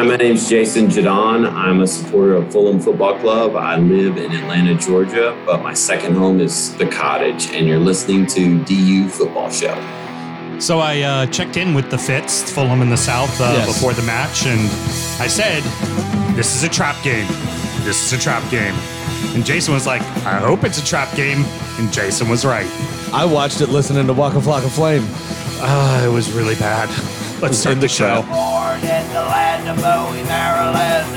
Hi, my name's Jason Jadon. I'm a supporter of Fulham Football Club. I live in Atlanta, Georgia, but my second home is the cottage, and you're listening to DU Football Show. So I uh, checked in with the Fitz, Fulham in the South, uh, Yes. before the match, and I said, "This is a trap game. This is a trap game." And Jason was like, "I hope it's a trap game," and Jason was right. I watched it listening to Walk a Waka Flocka Flame. Uh, it was really bad. Let's start the the show. Born in the land of Bowie, Maryland.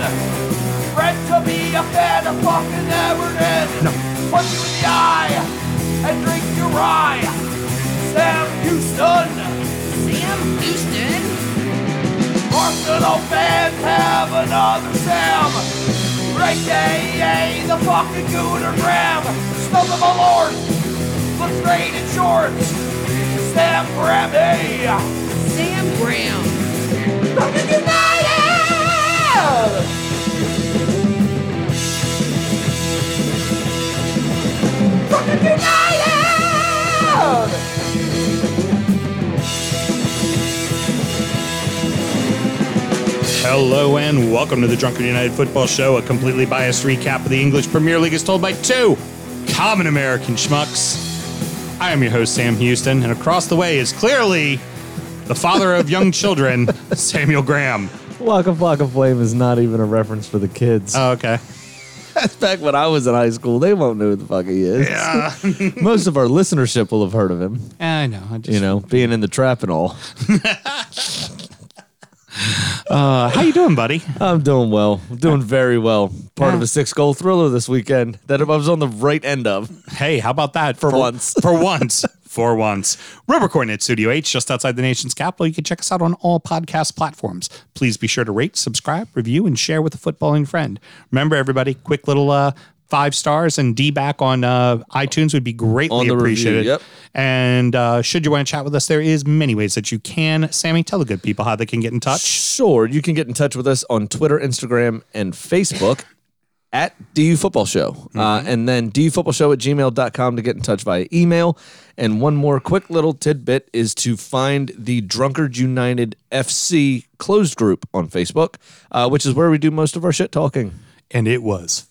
Bred to be a fan of fucking Everton. No. Punch you in the eye and drink your rye. Sam Houston. Sam Houston. Arsenal fans have another Sam. Right day, eh, the fucking Gooner Graham. Stump of my lord. Look straight in shorts. Sam Grammy. Sam Graham. Fucking United! Fucking United! Hello and welcome to the Drunken United Football Show, a completely biased recap of the English Premier League as told by two common American schmucks. I am your host, Sam Houston, and across the way is clearly the father of young children, Samuel Graham. Waka Flocka Flame is not even a reference for the kids. Oh, okay. That's back when I was in high school. They won't know who the fuck he is. Yeah. Most of our listenership will have heard of him. I know. I just, You know, being in the trap and all. Uh, how you doing, buddy? I'm doing well. I'm doing very well. Part of a six goal thriller this weekend that I was on the right end of. Hey, how about that? For, once. For once. For once. We're recording at Studio H, just outside the nation's capital. You can check us out on all podcast platforms. Please be sure to rate, subscribe, review, and share with a footballing friend. Remember, everybody, quick little uh, five stars and D back on uh, iTunes would be greatly the review, appreciated. yep. And uh, should you want to chat with us, there is many ways that you can. Sammy, tell the good people how they can get in touch. Sure, you can get in touch with us on Twitter, Instagram, and Facebook at DU Football Show. Uh, and then dufootballshow at gmail.com to get in touch via email. And one more quick little tidbit is to find the Drunkard United FC closed group on Facebook, uh, which is where we do most of our shit talking. and it was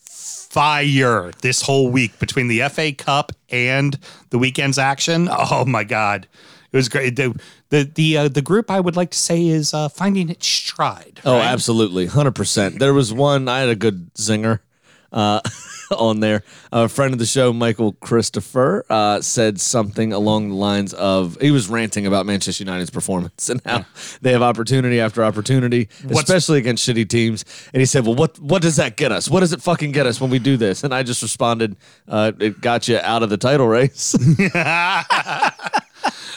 fire this whole week between the FA Cup and the weekend's action. Oh my god, it was great. The the the, uh, the group I would like to say is uh, finding its stride. Oh, absolutely. 100%. There was one, I had a good zinger uh, on there. A friend of the show, Michael Christopher, uh, said something along the lines of he was ranting about Manchester United's performance and how they have opportunity after opportunity, What's- especially against shitty teams. And he said, Well, what, what does that get us? What does it fucking get us when we do this? And I just responded, uh, It got you out of the title race.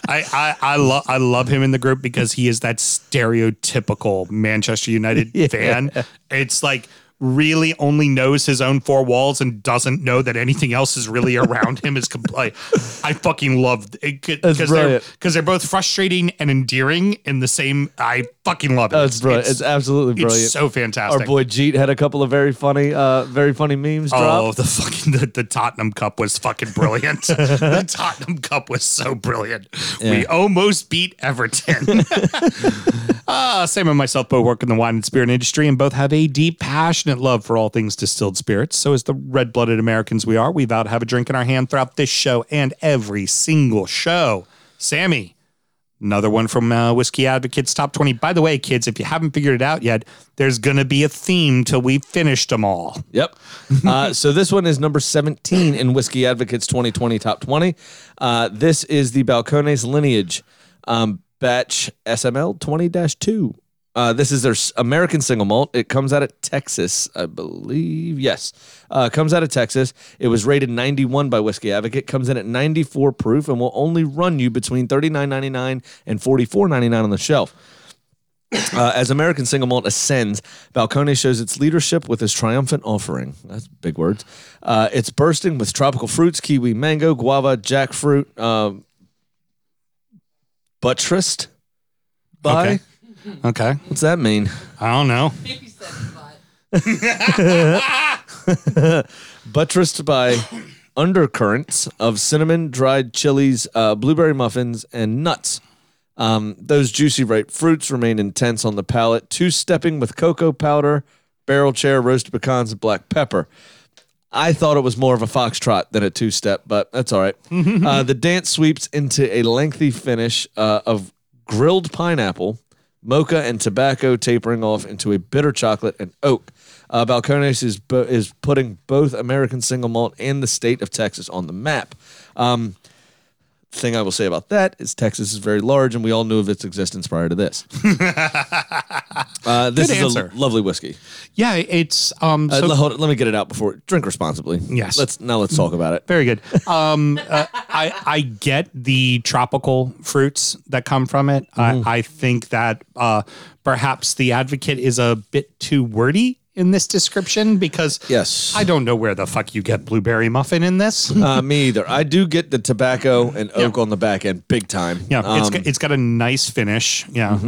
I I I love I love him in the group because he is that stereotypical Manchester United fan. It's like really only knows his own four walls and doesn't know that anything else is really around him is complete. I fucking love it because they're they're both frustrating and endearing in the same. I fucking love it. That's brilliant. It's, absolutely brilliant. It's so fantastic. Our boy Jeet had a couple of very funny, uh, very funny memes Oh, the fucking the, the Tottenham Cup was fucking brilliant. the Tottenham Cup was so brilliant. We almost beat Everton. uh, Sam and myself both work in the wine and spirit industry and both have a deep, passionate love for all things distilled spirits. So, as the red blooded Americans we are, we vow to have a drink in our hand throughout this show and every single show. Sammy, Another one from uh, Whiskey Advocates Top 20. By the way, kids, if you haven't figured it out yet, there's going to be a theme till we've finished them all. Yep. Uh, so this one is number 17 in Whiskey Advocates 2020 Top 20. Uh, this is the Balcones Lineage um, batch SML 20 2. Uh, this is their American single malt. It comes out of Texas, I believe. Yes, uh, comes out of Texas. It was rated 91 by Whiskey Advocate. Comes in at 94 proof and will only run you between 39.99 and 44.99 on the shelf. Uh, as American single malt ascends, Balcones shows its leadership with his triumphant offering. That's big words. Uh, it's bursting with tropical fruits: kiwi, mango, guava, jackfruit, um, buttressed by. Okay. Okay. What's that mean? I don't know. Buttressed by undercurrents of cinnamon, dried chilies, uh, blueberry muffins, and nuts. Um, those juicy ripe fruits remain intense on the palate, two stepping with cocoa powder, barrel char, roasted pecans, and black pepper. I thought it was more of a foxtrot than a two step, but that's all right. uh, the dance sweeps into a lengthy finish uh, of grilled pineapple, mocha, and tobacco, tapering off into a bitter chocolate and oak. Uh, Balcones is bo- is putting both American single malt and the state of Texas on the map. Um, thing I will say about that is Texas is very large, and we all knew of its existence prior to this. uh, this Good is answer. a lovely whiskey. Yeah, it's um. Uh, So le- hold it, let me get it out before drink responsibly. Yes. Let's now let's talk about it. Very good. Um, uh, I I get the tropical fruits that come from it. Mm-hmm. I, I think that uh, perhaps the advocate is a bit too wordy in this description because Yes. I don't know where the fuck you get blueberry muffin in this. Uh, me either. I do get the tobacco and oak on the back end, big time. Yeah, it's Um, got, it's got a nice finish. Yeah,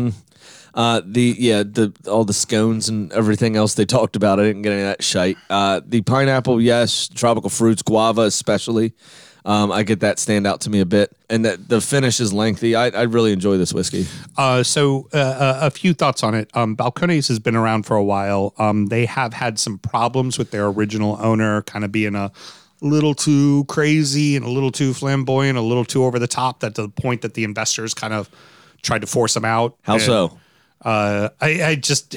Uh, the yeah the all the scones and everything else they talked about. I didn't get any of that shite. Uh, the pineapple, yes. Tropical fruits, guava especially. Um, I get that stand out to me a bit, and that the finish is lengthy. I, I really enjoy this whiskey. Uh, so uh, uh, a few thoughts on it. Um, Balcones has been around for a while. Um, they have had some problems with their original owner, kind of being a little too crazy and a little too flamboyant, a little too over the top. That to the point that the investors kind of tried to force them out. How And, so? Uh, I, I just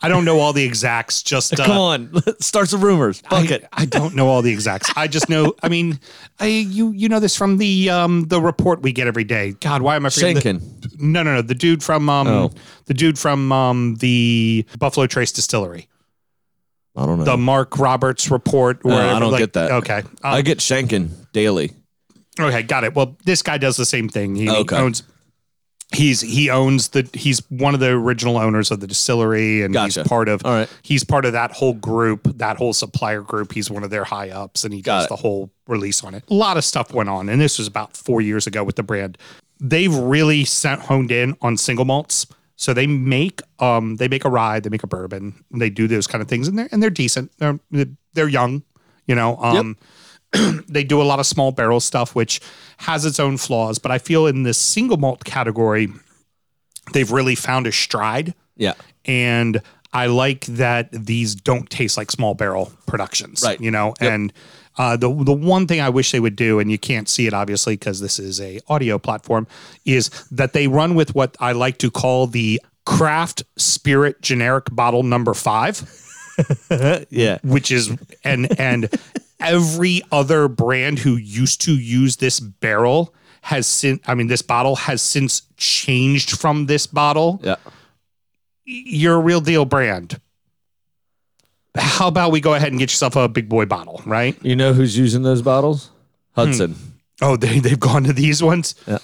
I don't know all the exacts. Just uh, Come on, start some rumors. Fuck I, it. I don't know all the exacts. I just know. I mean, I you you know this from the um the report we get every day. God, why am I forgetting? the- no, no, no. The dude from um Oh. the dude from um the Buffalo Trace Distillery, I don't know. the Mark Roberts report. Or No, I don't like- get that. Okay, um, I get Shanken daily. okay, got it. Well, this guy does the same thing. He Okay. owns. He's he owns the he's one of the original owners of the distillery and Gotcha. he's part of All right. he's part of that whole group that whole supplier group he's one of their high ups and he Got does it. the whole release on it a lot of stuff went on and this was about four years ago with the brand they've really sent honed in on single malts so they make um they make a rye they make a bourbon they do those kind of things and they're and they're decent they're they're young you know um they do a lot of small barrel stuff, which has its own flaws. But I feel in this single malt category, they've really found a stride. Yeah. And I like that these don't taste like small barrel productions. Right. You know, and uh, the the one thing I wish they would do, and you can't see it obviously because this is a audio platform, is that they run with what I like to call the craft spirit generic bottle number five Yeah. which is and and every other brand who used to use this barrel has since I mean this bottle has since changed from this bottle. Yeah. You're a real deal brand. How about we go ahead and get yourself a big boy bottle, right? You know who's using those bottles? Hudson. Oh, they they've gone to these ones. Yeah.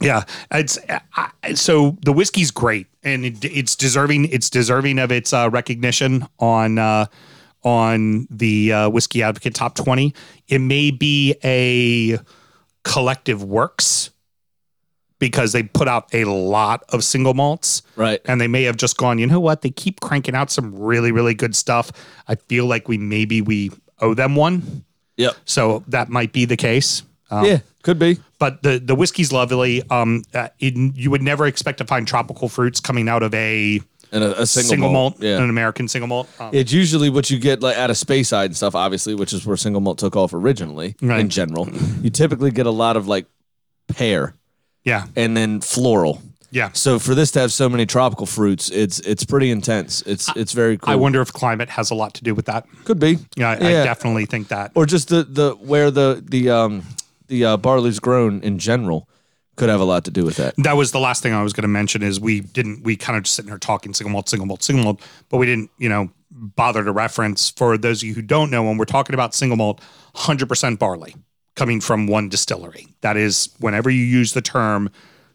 Yeah, it's I, so the whiskey's great and it, it's deserving. It's deserving of its uh, recognition on uh, on the uh, whiskey advocate top twenty. It may be a collective works because they put out a lot of single malts, Right. and they may have just gone. You know what? They keep cranking out some really really good stuff. I feel like we maybe we owe them one, Yep. so that might be the case. Um, Yeah. Could be. but the the whiskey's lovely. Um, uh, it, you would never expect to find tropical fruits coming out of a And a, a single, single, malt, Yeah. an American single malt. Um, It's usually what you get like out of Speyside and stuff, obviously, which is where single malt took off originally Right. in general. You typically get a lot of like pear yeah, and then floral. yeah. So for this to have so many tropical fruits, it's it's pretty intense. It's it's very cool. I wonder if climate has a lot to do with that. could be. Yeah, I, I definitely think that. or just the the where the the um the uh, barley's grown in general could have a lot to do with that. That was the last thing I was going to mention. Is we didn't we kind of just sitting here talking single malt, single malt, single malt, but we didn't you know bother to reference for those of you who don't know when we're talking about single malt, hundred percent barley coming from one distillery. That is whenever you use the term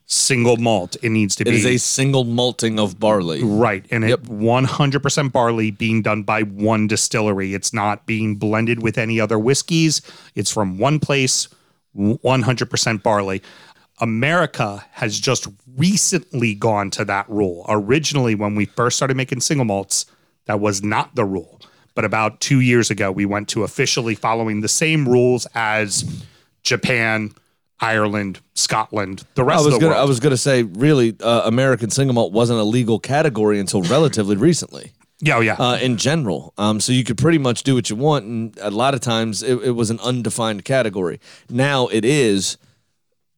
single malt, it needs to It be is a single malting of barley. Right. And it 100% barley being done by one distillery. It's not being blended with any other whiskeys. It's from one place, 100% barley. America has just recently gone to that rule. Originally, when we first started making single malts, that was not the rule. But about two years ago, we went to officially following the same rules as Japan, Ireland, Scotland, the I rest was of the gonna world. I was gonna say really uh, American single malt wasn't a legal category until relatively recently. yeah, oh, yeah. uh, in general. Um, so you could pretty much do what you want, and a lot of times it, it was an undefined category. Now it is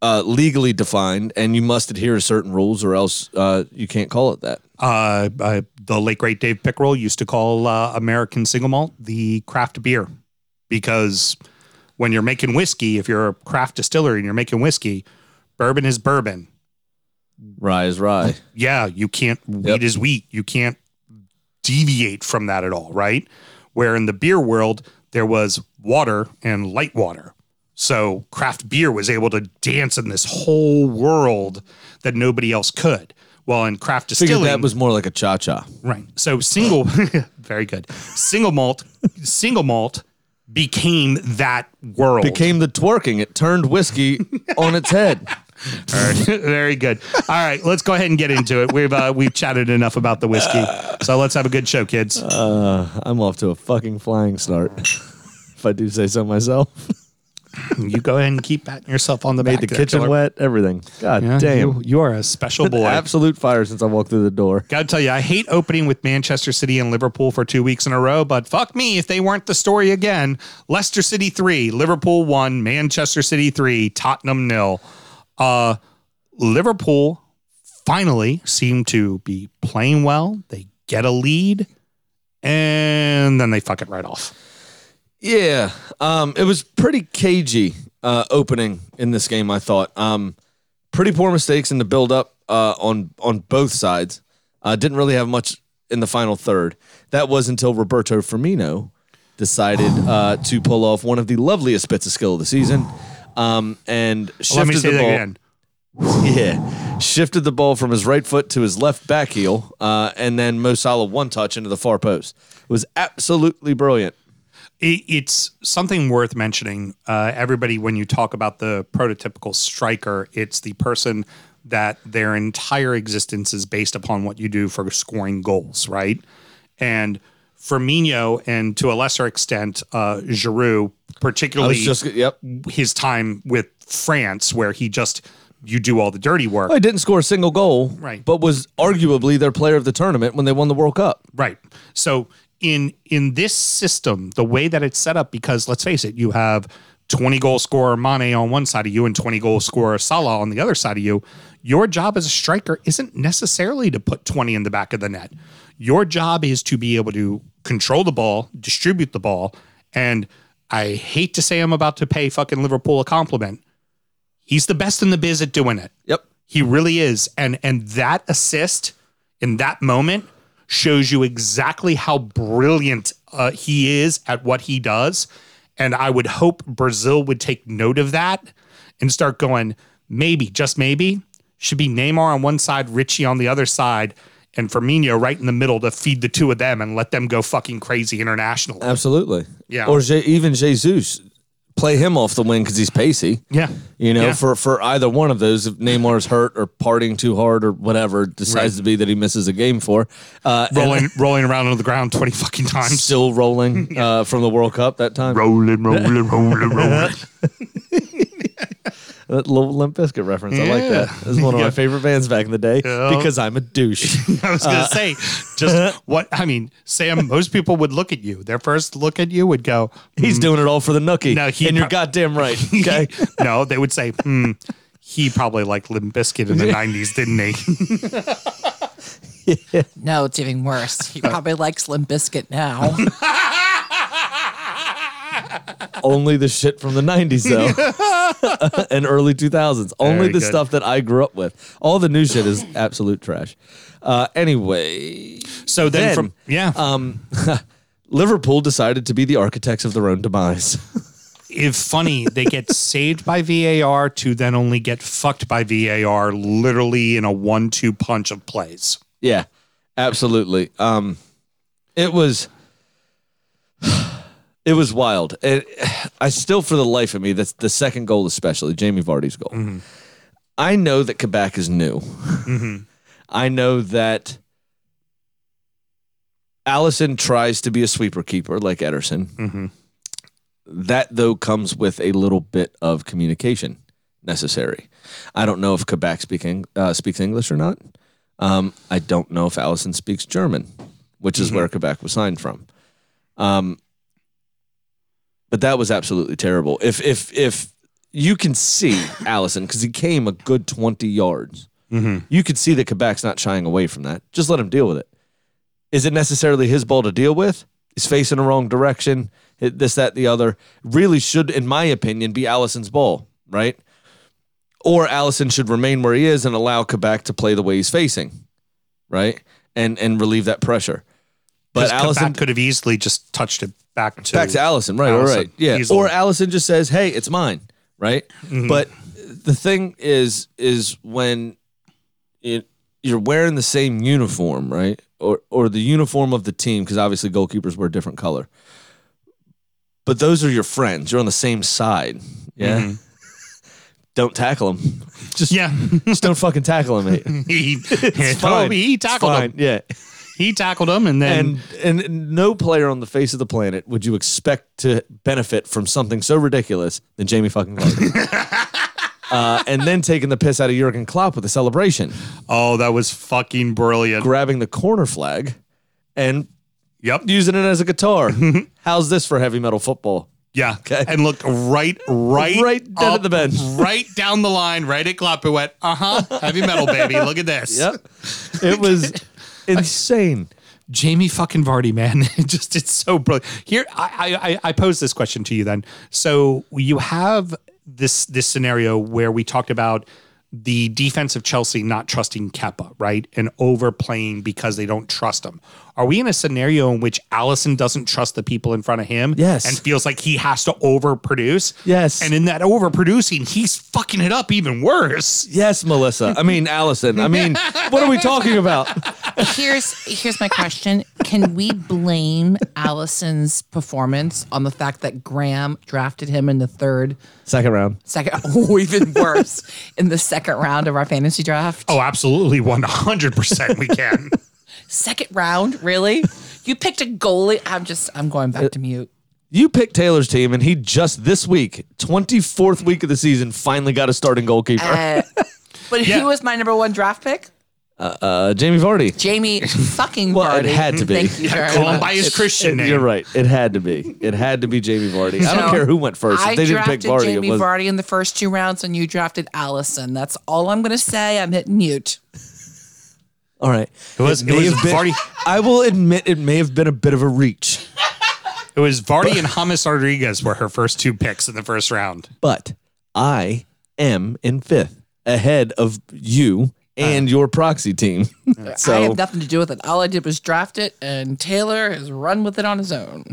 uh, legally defined, and you must adhere to certain rules, or else uh, you can't call it that. uh, uh, the late great Dave Pickerell used to call uh, American single malt the craft beer because when you're making whiskey, if you're a craft distillery and you're making whiskey, bourbon is bourbon. Rye is rye. Yeah, you can't wheat Yep. is wheat. You can't deviate from that at all, right? Where in the beer world there was water and light water. So craft beer was able to dance in this whole world that nobody else could. Well, in craft distilling, that was more like a cha cha. Right. So single, very good. Single malt, single malt became that world. Became the twerking. It turned whiskey on its head. All right. very good. All right, let's go ahead and get into it. We've uh, we've chatted enough about the whiskey, so let's have a good show, kids. Uh, I'm off to a fucking flying start. if I do say so myself. You go ahead and keep patting yourself on the Made back. the there, kitchen killer. wet, everything. God Yeah, damn. you, you are a special boy. Absolute fire since I walked through the door. Gotta tell you, I hate opening with Manchester City and Liverpool for two weeks in a row, but fuck me if they weren't the story again. Leicester City three, Liverpool one, Manchester City three, Tottenham nil. Uh, Liverpool finally seem to be playing well. They get a lead, and then they fuck it right off. Yeah, um, it was pretty cagey uh, opening in this game. I thought um, pretty poor mistakes in the build up uh, on on both sides. Uh, didn't really have much in the final third. That was until Roberto Firmino decided uh, to pull off one of the loveliest bits of skill of the season, um, and shifted Let me say the that ball. again. Yeah, shifted the ball from his right foot to his left back heel, uh, and then Mo Salah one touch into the far post. It was absolutely brilliant. It, it's something worth mentioning. Uh, everybody, when you talk about the prototypical striker, it's the person that their entire existence is based upon what you do for scoring goals, right? And Firmino, and to a lesser extent, uh, Giroud, particularly just yep. his time with France, where he just you do all the dirty work. Well, he didn't score a single goal, Right. But was arguably their player of the tournament when they won the World Cup. Right. So in in this system, the way that it's set up, because let's face it, you have 20 goal scorer Mane on one side of you and 20 goal scorer Salah on the other side of you. Your job as a striker isn't necessarily to put 20 in the back of the net. Your job is to be able to control the ball, distribute the ball, and I hate to say I'm about to pay fucking Liverpool a compliment. He's the best in the biz at doing it. Yep. He really is. And and that assist in that moment shows you exactly how brilliant uh, he is at what he does. And I would hope Brazil would take note of that and start going, maybe, just maybe, should be Neymar on one side, Richie on the other side, and Firmino right in the middle to feed the two of them and let them go fucking crazy internationally. Absolutely. Yeah. Or Je- even Jesus, play him off the wing because he's pacey. yeah. You know, Yeah. for for either one of those, if Neymar's hurt or partying too hard or whatever, decides Right. to be that he misses a game for, uh, and Rolling, rolling around on the ground 20 fucking times. still rolling uh, from the World Cup that time. Rolling, rolling, rolling, rolling. That little Limp Bizkit reference. I like that. Yeah. This one of Yeah. my favorite bands back in the day Yeah. because I'm a douche. I was gonna uh, say, just what I mean, Sam. Most people would look at you. Their first look at you would go, He's hmm. doing it all for the nookie. No, he and you're pro- goddamn right. Okay. no, they would say, hmm, he probably liked Limp Bizkit in the '90s, didn't he? No, it's even worse. He uh, probably likes Limp Bizkit now. Only the shit from the 90s, though, and early 2000s. Only Very the good. stuff that I grew up with. All the new shit is absolute trash. Uh, anyway, So then, Then, from yeah, um, Liverpool decided to be the architects of their own demise. if funny, they get saved by VAR to then only get fucked by VAR, literally in a one-two punch of plays. yeah, absolutely. Um, it was. It was wild. It, I still, for the life of me, that's the second goal, especially Jamie Vardy's goal. I know that Kabak is new. I know that Alisson tries to be a sweeper keeper like Ederson. That though comes with a little bit of communication necessary. I don't know if Kabak speaking uh, speaks English or not. Um, I don't know if Alisson speaks German, which is where Kabak was signed from. Um, but that was absolutely terrible. If if if you can see Alisson because he came a good twenty yards, mm-hmm. you could see that Kabak's not shying away from that. Just let him deal with it. Is it necessarily his ball to deal with? He's facing the wrong direction. This, that, the other. Really should, in my opinion, be Alisson's ball, right? Or Alisson should remain where he is and allow Kabak to play the way he's facing, right? And and relieve that pressure. But Alisson could have easily just touched it back to back to Alisson, right? Alisson, right, yeah. easily. Or Alisson just says, "Hey, it's mine," right? Mm-hmm. But the thing is, is when it, you're wearing the same uniform, right? Or or the uniform of the team, because obviously goalkeepers wear a different color. But those are your friends. You're on the same side. Yeah. Mm-hmm. don't tackle them. Just Yeah, just don't fucking tackle him. Mate. he, It's fine. he It's fine. him. Yeah. He tackled him, and then and and no player on the face of the planet would you expect to benefit from something so ridiculous than Jamie fucking Vardy. uh, and then taking the piss out of Jurgen Klopp with the celebration, oh, that was fucking brilliant. grabbing the corner flag, and Yep. using it as a guitar. How's this for heavy metal football? Yeah. Okay. And looked right, right, Right down at up, the bench. right down the line, right at Klopp. It went, uh huh, heavy metal, baby. Look at this. Yep, it was insane. Jamie fucking Vardy, man. It just it's so brilliant. Here, I, I I- I pose this question to you then. So you have this this scenario where we talked about the defense of Chelsea not trusting Kepa, right, and overplaying because they don't trust him. Are we in a scenario in which Alisson doesn't trust the people in front of him? Yes. and feels like he has to overproduce. Yes. and in that overproducing, he's fucking it up even worse. Yes, Melissa. I mean, Alisson. I mean, what are we talking about? Here's here's my question: Can we blame Alisson's performance on the fact that Graham drafted him in the third, Second round. second, oh, even worse, in the second round of our fantasy draft? Oh, absolutely, one hundred percent. We can. Second round, really? You picked a goalie. I'm just, I'm going back to mute. You picked Taylor's team, and he just this week, 24th week of the season, finally got a starting goalkeeper. Uh, but Yeah. who was my number one draft pick? Uh, Jamie Vardy. Jamie fucking Well, it had to be. Thank you very Call him by his Christian name. You're right. It had to be. It had to be Jamie Vardy. I don't So, care who went first. I If they didn't pick drafted Vardy, Jamie it was. Vardy in the first two rounds, and you drafted Alisson. That's all I'm going to say. I'm hitting mute. All right. It was- may it was have been- Vardy- I will admit it may have been a bit of a reach, It was Vardy and James Rodriguez were her first two picks in the first round. but I am in fifth, ahead of you uh-huh. and your proxy team. So I so have nothing to do with it. All I did was draft it, and Taylor has run with it on his own.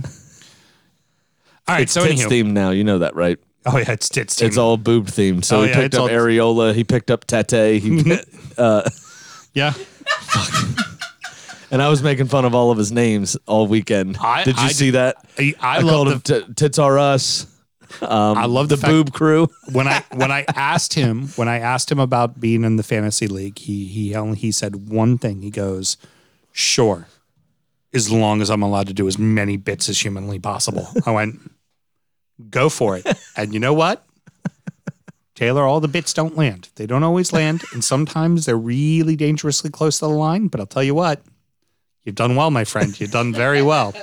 All right, it's so tits anyhow, themed now. You know that, right? oh yeah, it's tits team. It's all boob themed. So Oh, he yeah, picked it's up all- areola. He picked up Tate. He uh, yeah. And I was making fun of all of his names all weekend. I- Did you I- see that? I, I, I, love called the, him t- tits are us. Um, I love The the, fact boob crew. when I when I asked him when I asked him about being in the fantasy league, he he only he said one thing. He goes, "Sure, as long as I'm allowed to do as many bits as humanly possible." I went, "Go for it." And you know what? Taylor, all the bits don't land. They don't always land, and sometimes they're really dangerously close to the line. But I'll tell you what, you've done well, my friend. You've done very well.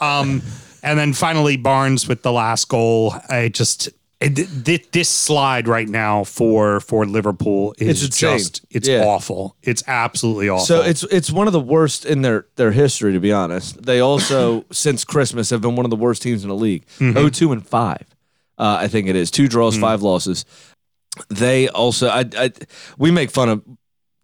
Um, and then finally, Barnes with the last goal. I just it, this slide right now for for Liverpool is It's just it's Yeah. awful. It's absolutely awful. So it's it's one of the worst in their their history, to be honest. They also since Christmas have been one of the worst teams in the league. Mm-hmm. 0-2 and five, uh, I think it is. Two draws, five losses. They also, I, I we make fun of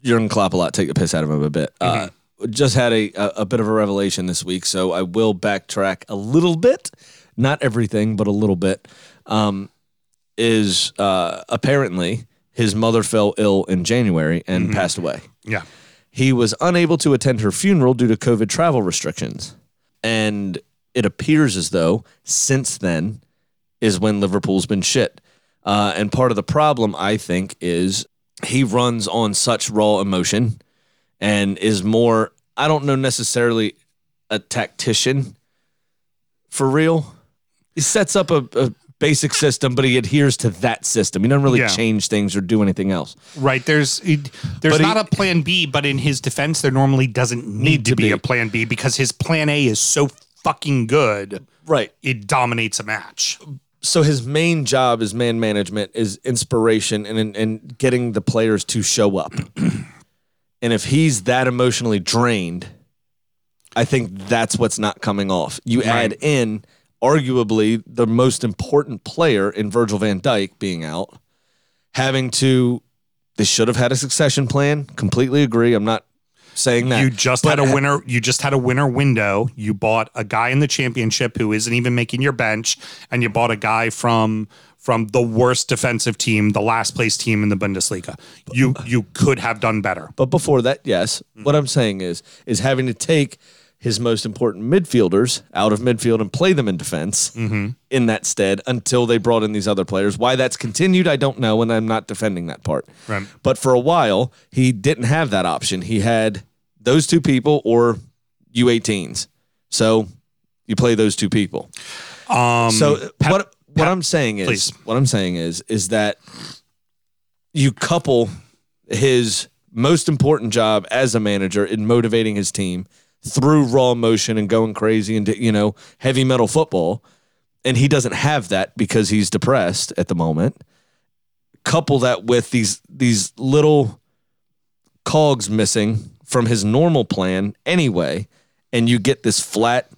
Jurgen Klopp a lot, take the piss out of him a bit. Uh, just had a, a a bit of a revelation this week, so I will backtrack a little bit, not everything, but a little bit. Um, is uh, apparently his mother fell ill in January and passed away yeah. he was unable to attend her funeral due to COVID travel restrictions. And it appears as though since then is when Liverpool's been shit. Uh, and part of the problem, I think, is he runs on such raw emotion and is more, I don't know necessarily a tactician for real. He sets up a, a basic system, but he adheres to that system. He doesn't really Yeah. change things or do anything else. Right. There's there's But he- not a plan B, but in his defense, there normally doesn't need, to, to be, be. a plan B because his plan A is so fucking good. Right. It dominates a match. So his main job is man management is inspiration and and, and getting the players to show up. and if he's that emotionally drained, I think that's what's not coming off. You add in arguably the most important player in Virgil van Dijk being out, having to they should have had a succession plan. Completely agree. I'm not saying that. You just But had a winner. You just had a winner window. You bought a guy in the championship who isn't even making your bench, and you bought a guy from from the worst defensive team, the last place team in the Bundesliga. You you could have done better. But before that, yes. What mm-hmm. I'm saying is is having to take his most important midfielders out of midfield and play them in defense in that stead until they brought in these other players. Why that's continued, I don't know, and I'm not defending that part. Right. But for a while, he didn't have that option. He had those two people or U18s. So you play those two people. Um, So Pep- what what Pep- I'm saying is please. what I'm saying is is that you couple his most important job as a manager in motivating his team through raw emotion and going crazy and you know heavy metal football and he doesn't have that because he's depressed at the moment couple that with these these little cogs missing from his normal plan anyway and you get this flat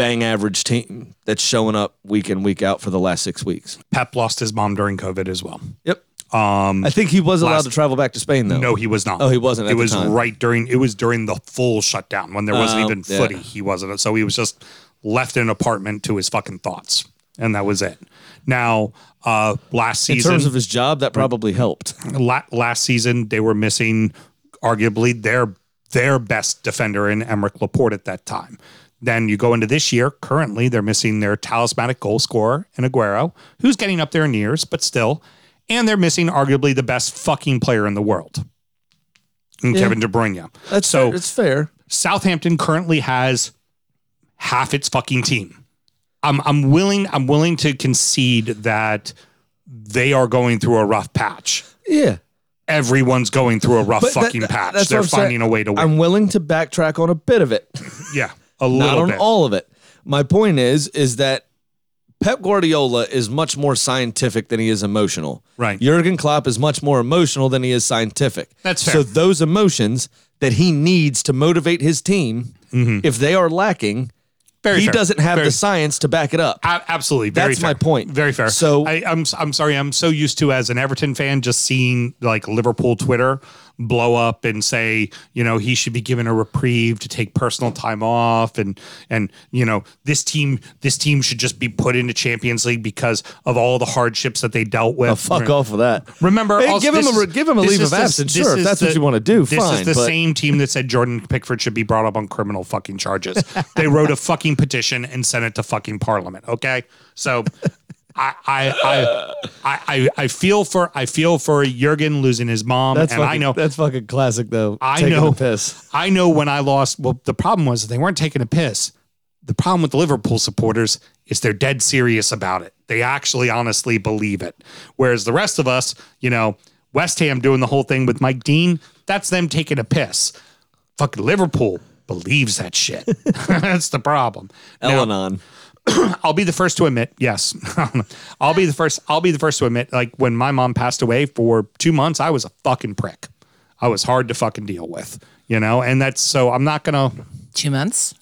bang average team that's showing up week in week out for the last six weeks. Pep lost his mom during COVID as well. Yep. Um, I think he was allowed Last- to travel back to Spain though. No, he was not. Oh, he wasn't at it the was time. right during. It was during the full shutdown when there wasn't Oh, even yeah. footy. He wasn't. So he was just left in an apartment to his fucking thoughts, and that was it. Now, uh, last season in season, terms of his job, that probably helped. la- last season they were missing arguably their their best defender in Aymeric Laporte at that time. Then you go into this year. Currently, they're missing their talismanic goal scorer in Aguero, who's getting up there in years, but still, and they're missing arguably the best fucking player in the world, in Kevin De Bruyne. That's so. it's fair. Southampton currently has half its fucking team. I'm I'm willing I'm willing to concede that they are going through a rough patch Yeah. everyone's going through a rough But that- fucking patch. They're I'm saying. finding a way to win. I'm willing to backtrack on a bit of it. yeah, a Not little on bit. all of it. My point is is that Pep Guardiola is much more scientific than he is emotional. Right. Jurgen Klopp is much more emotional than he is scientific. That's fair. So those emotions that he needs to motivate his team, if they are lacking, Mm-hmm. Very he fair. doesn't have Very- the science to back it up. A- absolutely. Very That's my point. Very fair. So- I, I'm I'm sorry. I'm so used to as an Everton fan just seeing like Liverpool Twitter blow up and say you know he should be given a reprieve to take personal time off and and you know this team this team should just be put into Champions League because of all the hardships that they dealt with. Oh, fuck off with that. Remember, Hey, also, give him a- is- give him a leave of the- absence, this sure, if that's what you wanna do, This fine, is the but- same team that said Jordan Pickford should be brought up on criminal fucking charges. they wrote a fucking petition and sent it to fucking Parliament. Okay, so. I, I, I, I, I- I feel for I feel for Jurgen losing his mom, That's and fucking, I know that's fucking classic though. I taking know the piss. I know when I lost. Well, the problem was they weren't taking a piss. The problem with the Liverpool supporters is they're dead serious about it. They actually honestly believe it. Whereas the rest of us, you know, West Ham doing the whole thing with Mike Dean, that's them taking a piss. Fucking Liverpool believes that shit. that's the problem. Now, Elanon. I'll be the first to admit, yes. I'll be the first I'll be the first to admit like when my mom passed away for 2 months, I was a fucking prick. I was hard to fucking deal with, you know? And that's so I'm not going to Two months.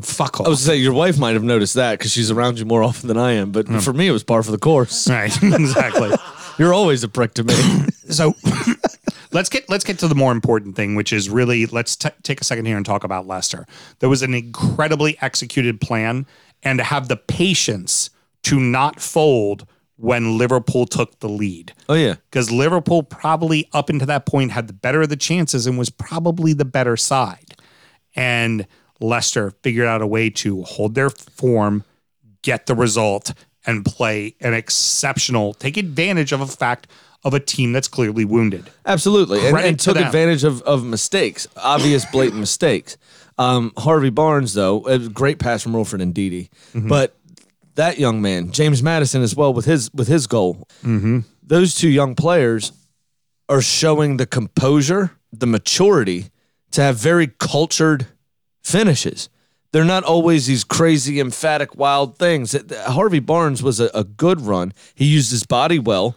fuck off. I was to say your wife might have noticed that because she's around you more often than I am. But hmm. for me, it was par for the course. right. exactly. You're always a prick to me. So let's get let's get to the more important thing, which is really let's t- take a second here and talk about Leicester. There was an incredibly executed plan, and to have the patience to not fold when Liverpool took the lead. oh yeah. because Liverpool probably up until that point had the better of the chances and was probably the better side. And Leicester figured out a way to hold their form, get the result, and play an exceptional, take advantage of a fact of a team that's clearly wounded. Absolutely, and, Credit and to took them. advantage of, of mistakes, obvious, blatant mistakes. Um, Harvey Barnes, though, a great pass from Rolford and Didi, Mm-hmm. but that young man, James Maddison, as well with his with his goal. Mm-hmm. Those two young players are showing the composure, the maturity to have very cultured finishes. They're not always these crazy, emphatic, wild things. Harvey Barnes was a, a good run. He used his body well,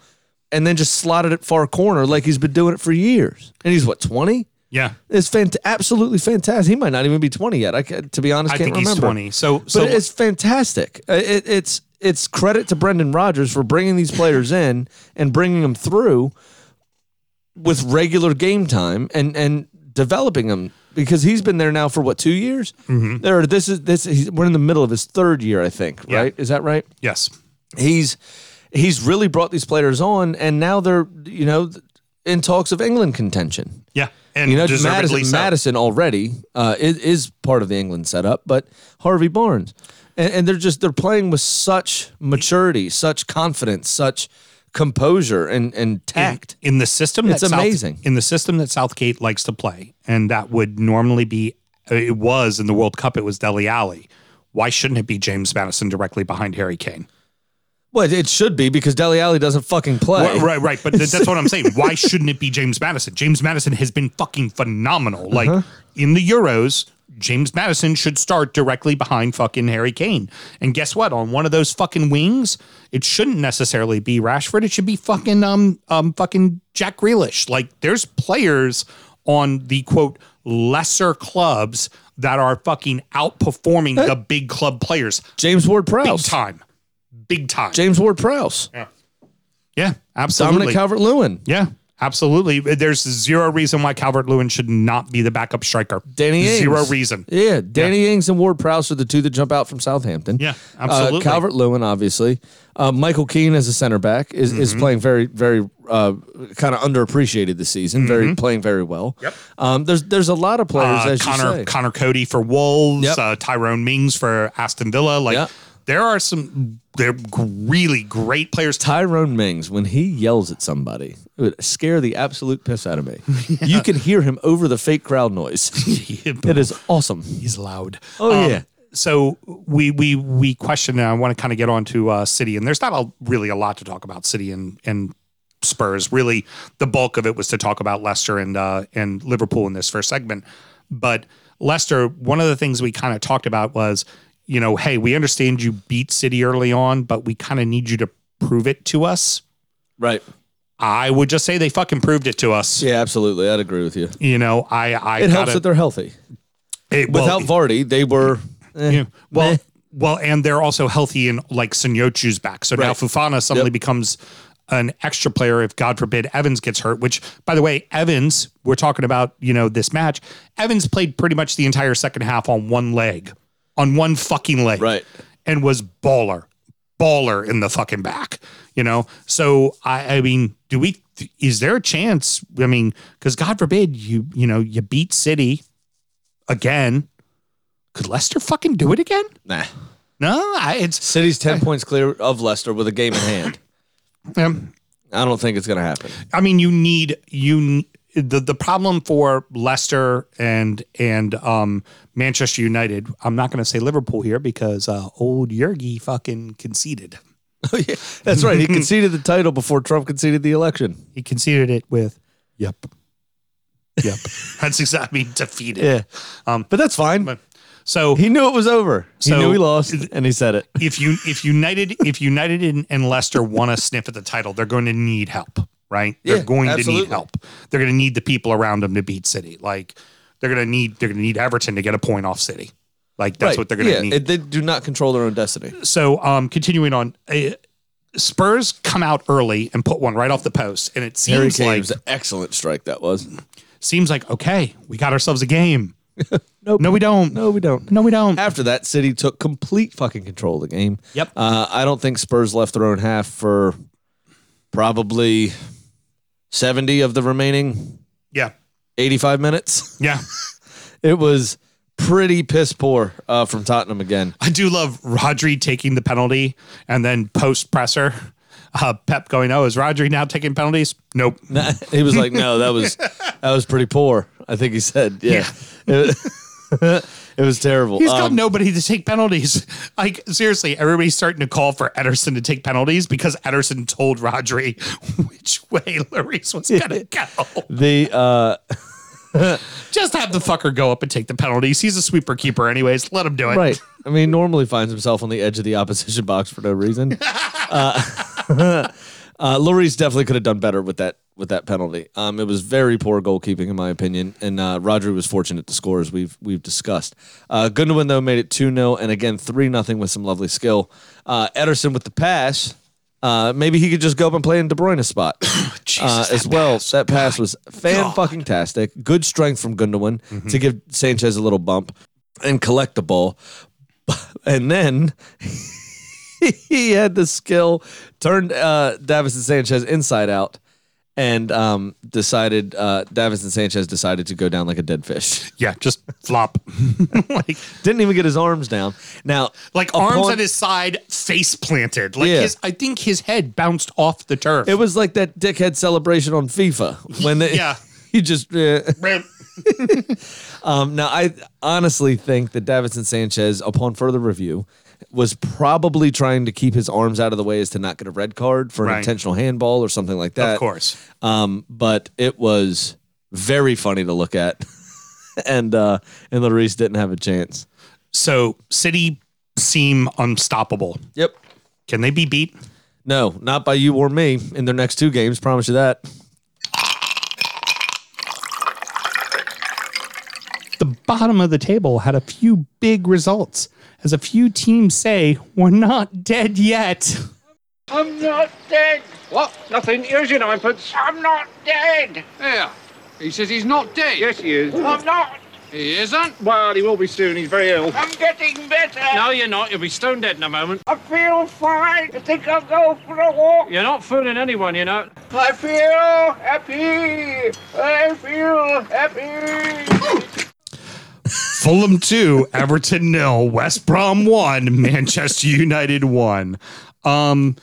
and then just slotted it far corner like he's been doing it for years. And he's what twenty? Yeah. It's fant- absolutely fantastic. He might not even be 20 yet. I to be honest, I can't think remember. he's 20. So, But it's fantastic. It, it's it's credit to Brendan Rodgers for bringing these players in and bringing them through with regular game time and and developing them because he's been there now for what two years. Mm-hmm. There, this is this. He's, we're in the middle of his third year, I think. Yeah. Right? Is that right? yes. he's he's really brought these players on, and now they're you know in talks of England contention. Yeah. And You know, Maddison, so. Maddison already uh, is, is part of the England setup, but Harvey Barnes, and, and they're just they're playing with such maturity, such confidence, such composure and and tact. in the system It's that South- amazing. in the system that Southgate likes to play, and that would normally be it was in the World Cup. It was Dele Alli. Why shouldn't it be James Maddison directly behind Harry Kane? Well, it should be because Dele Alli doesn't fucking play. Right, right, right. But th- that's what I'm saying. Why shouldn't it be James Maddison? James Maddison has been fucking phenomenal. Like Uh-huh. in the Euros, James Maddison should start directly behind fucking Harry Kane. And guess what? On one of those fucking wings, it shouldn't necessarily be Rashford. It should be fucking um um fucking Jack Grealish. Like there's players on the quote lesser clubs that are fucking outperforming the big club players James Ward Prowse. big time. Big time. James Ward Prowse. yeah, Yeah, absolutely. Dominic Calvert Lewin. Yeah, absolutely. There's zero reason why Calvert Lewin should not be the backup striker. Danny Ings. Zero reason. Yeah, Danny Ings and Ward Prowse are the two that jump out from Southampton. Yeah, absolutely. Uh, Calvert Lewin, obviously. Uh, Michael Keane as a center back is, is Mm-hmm. playing very, very uh, kind of underappreciated this season. Very playing very well. Mm-hmm. Yep. Um, there's there's a lot of players Uh, as you Connor say. Conor Coady for Wolves. Yep. Uh, Tyrone Mings for Aston Villa. Like Yep. There are some. They're really great players. Tyrone Mings, when he yells at somebody, it would scare the absolute piss out of me. You can hear him over the fake crowd noise. it is awesome. He's loud. Oh, yeah. So we we we question. And I want to kind of get on to uh, City, and there's not a, really a lot to talk about City and and Spurs. Really, the bulk of it was to talk about Leicester and uh, and Liverpool in this first segment. But Leicester, one of the things we kind of talked about was, you know, hey, we understand you beat City early on, but we kind of need you to prove it to us. Right. I would just say they fucking proved it to us. Yeah, absolutely. I'd agree with you. You know, I I It helps gotta- that they're healthy. it- well, Without Vardy, they were. eh, Yeah. Well, meh. well, and they're also healthy and like Söyüncü's back. So now Right. Fofana suddenly Yep. becomes an extra player if God forbid Evans gets hurt, which by the way, Evans, we're talking about, you know, this match. Evans played pretty much the entire second half on one leg, on one fucking leg. Right. And was baller. Baller in the fucking back. You know? So I I mean, do we is there a chance? I mean, because God forbid you, you know, you beat City again. Could Leicester fucking do it again? Nah. No, I, it's City's 10 points clear of Leicester with a game in hand. um, I don't think it's going to happen. I mean, you need you the the problem for Leicester and and um, Manchester United. I'm not going to say Liverpool here because uh, old Yergi fucking conceded. Oh, yeah. That's right. He conceded the title before Trump conceded the election. He conceded it with yep, yep. That's exactly I mean, defeated. Yeah. Um, But that's fine. but so He knew it was over. He knew he lost, and he said it. if you if United if United and, and Leicester want to sniff at the title, they're going to need help, right? They're Yeah, going to need help. They're going to need the people around them to beat City. Like they're going to need they're going to need Everton to get a point off City. Like that's Right. what they're going to yeah, need. they do not control their own destiny. so um, continuing on, uh, Spurs come out early and put one right off the post, and it seems Kane like was an excellent strike that was. seems like okay, we got ourselves a game. Nope. No, we don't. No, we don't. No, we don't. After that, City took complete fucking control of the game. Yep. Uh, I don't think Spurs left their own half for probably 70 of the remaining Yeah, 85 minutes. yeah. It was pretty piss poor uh, from Tottenham again. I do love Rodri taking the penalty and then post presser. Uh, Pep going, "Oh, is Rodri now taking penalties?" Nope. he was like, "No, that was that was pretty poor." I think he said, "Yeah." It was terrible. He's got Um, nobody to take penalties. Like seriously, everybody's starting to call for Ederson to take penalties because Ederson told Rodri way Lloris was gonna go. the uh, Just have the fucker go up and take the penalties. He's a sweeper keeper, anyways. Let him do it. right. I mean, normally finds himself on the edge of the opposition box for no reason. uh, uh, Lloris definitely could have done better with that with that penalty. Um, it was very poor goalkeeping in my opinion, and uh, Rodri was fortunate to score as we've we've discussed. Uh, Gundogan though made it two 0 and again three 0 with some lovely skill. Uh, Ederson with the pass. Uh, maybe he could just go up and play in De Bruyne's spot uh, as well. that pass was fan fucking tastic. Good strength from Gundogan to give Sanchez a little bump and collect the ball. And then he had the skill, turned uh, Davinson Sanchez inside out, and um, decided uh, Davinson Sanchez decided to go down like a dead fish. Yeah, just flop. like Didn't even get his arms down. Now, like arms upon- at his side, face planted. Like Yeah. his I think his head bounced off the turf. It was like that dickhead celebration on FIFA when they, Yeah. he just. Um, now, I honestly think that Davinson Sanchez, upon further review, was probably trying to keep his arms out of the way as to not get a red card for an Right. intentional handball or something like that. of course. Um, but it was very funny to look at, and uh, and Lloris didn't have a chance. So City seem unstoppable. Yep. Can they be beat? No, not by you or me in their next two games. Promise you that. the bottom of the table had a few big results. As a few teams say, we're not dead yet. I'm not dead. What? Nothing. Here's your ninepence. I'm not dead. There. He says he's not dead. Yes, he is. I'm not. He isn't. Well, he will be soon. He's very ill. I'm getting better. No, you're not. You'll be stone dead in a moment. I feel fine. I think I'll go for a walk. You're not fooling anyone, you know. I feel happy. I feel happy. Fulham 2, Everton nil, West Brom 1, Manchester United 1. Um,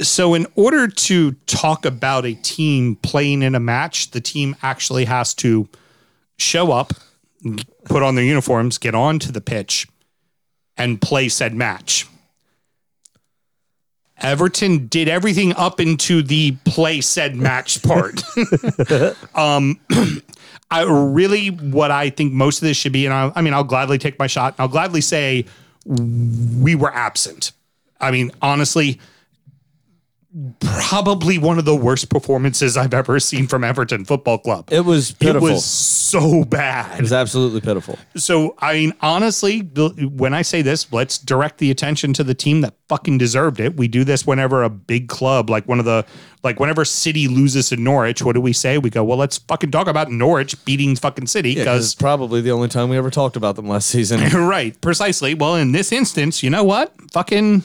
so, in order to talk about a team playing in a match, the team actually has to show up, put on their uniforms, get onto the pitch, and play said match. Everton did everything up into the play said match part. um, I really what I think most of this should be, and I, I mean, I'll gladly take my shot. I'll gladly say we were absent. I mean, honestly, probably one of the worst performances I've ever seen from Everton Football Club. It was pitiful. It was so bad. It was absolutely pitiful. So, I mean, honestly, when I say this, let's direct the attention to the team that fucking deserved it. We do this whenever a big club, like one of the, like whenever City loses to Norwich, what do we say? We go, well, let's fucking talk about Norwich beating fucking City Because it's probably the only time we ever talked about them last season. right, precisely. Well, in this instance, you know what? Fucking,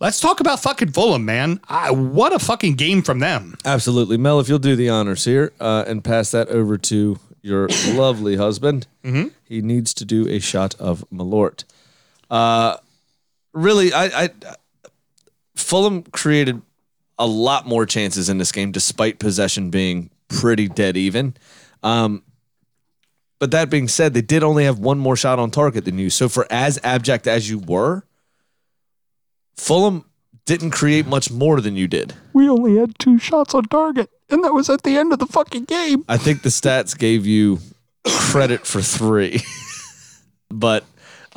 let's talk about fucking Fulham, man. I, what a fucking game from them. Absolutely. Mel, if you'll do the honors here uh, and pass that over to your lovely husband, he needs to do a shot of Malort. Uh, really, I, I Fulham created a lot more chances in this game, despite possession being pretty dead even. Um, but that being said, they did only have one more shot on target than you. So for as abject as you were, Fulham didn't create much more than you did. We only had two shots on target, and that was at the end of the fucking game. I think the stats gave you credit for three, but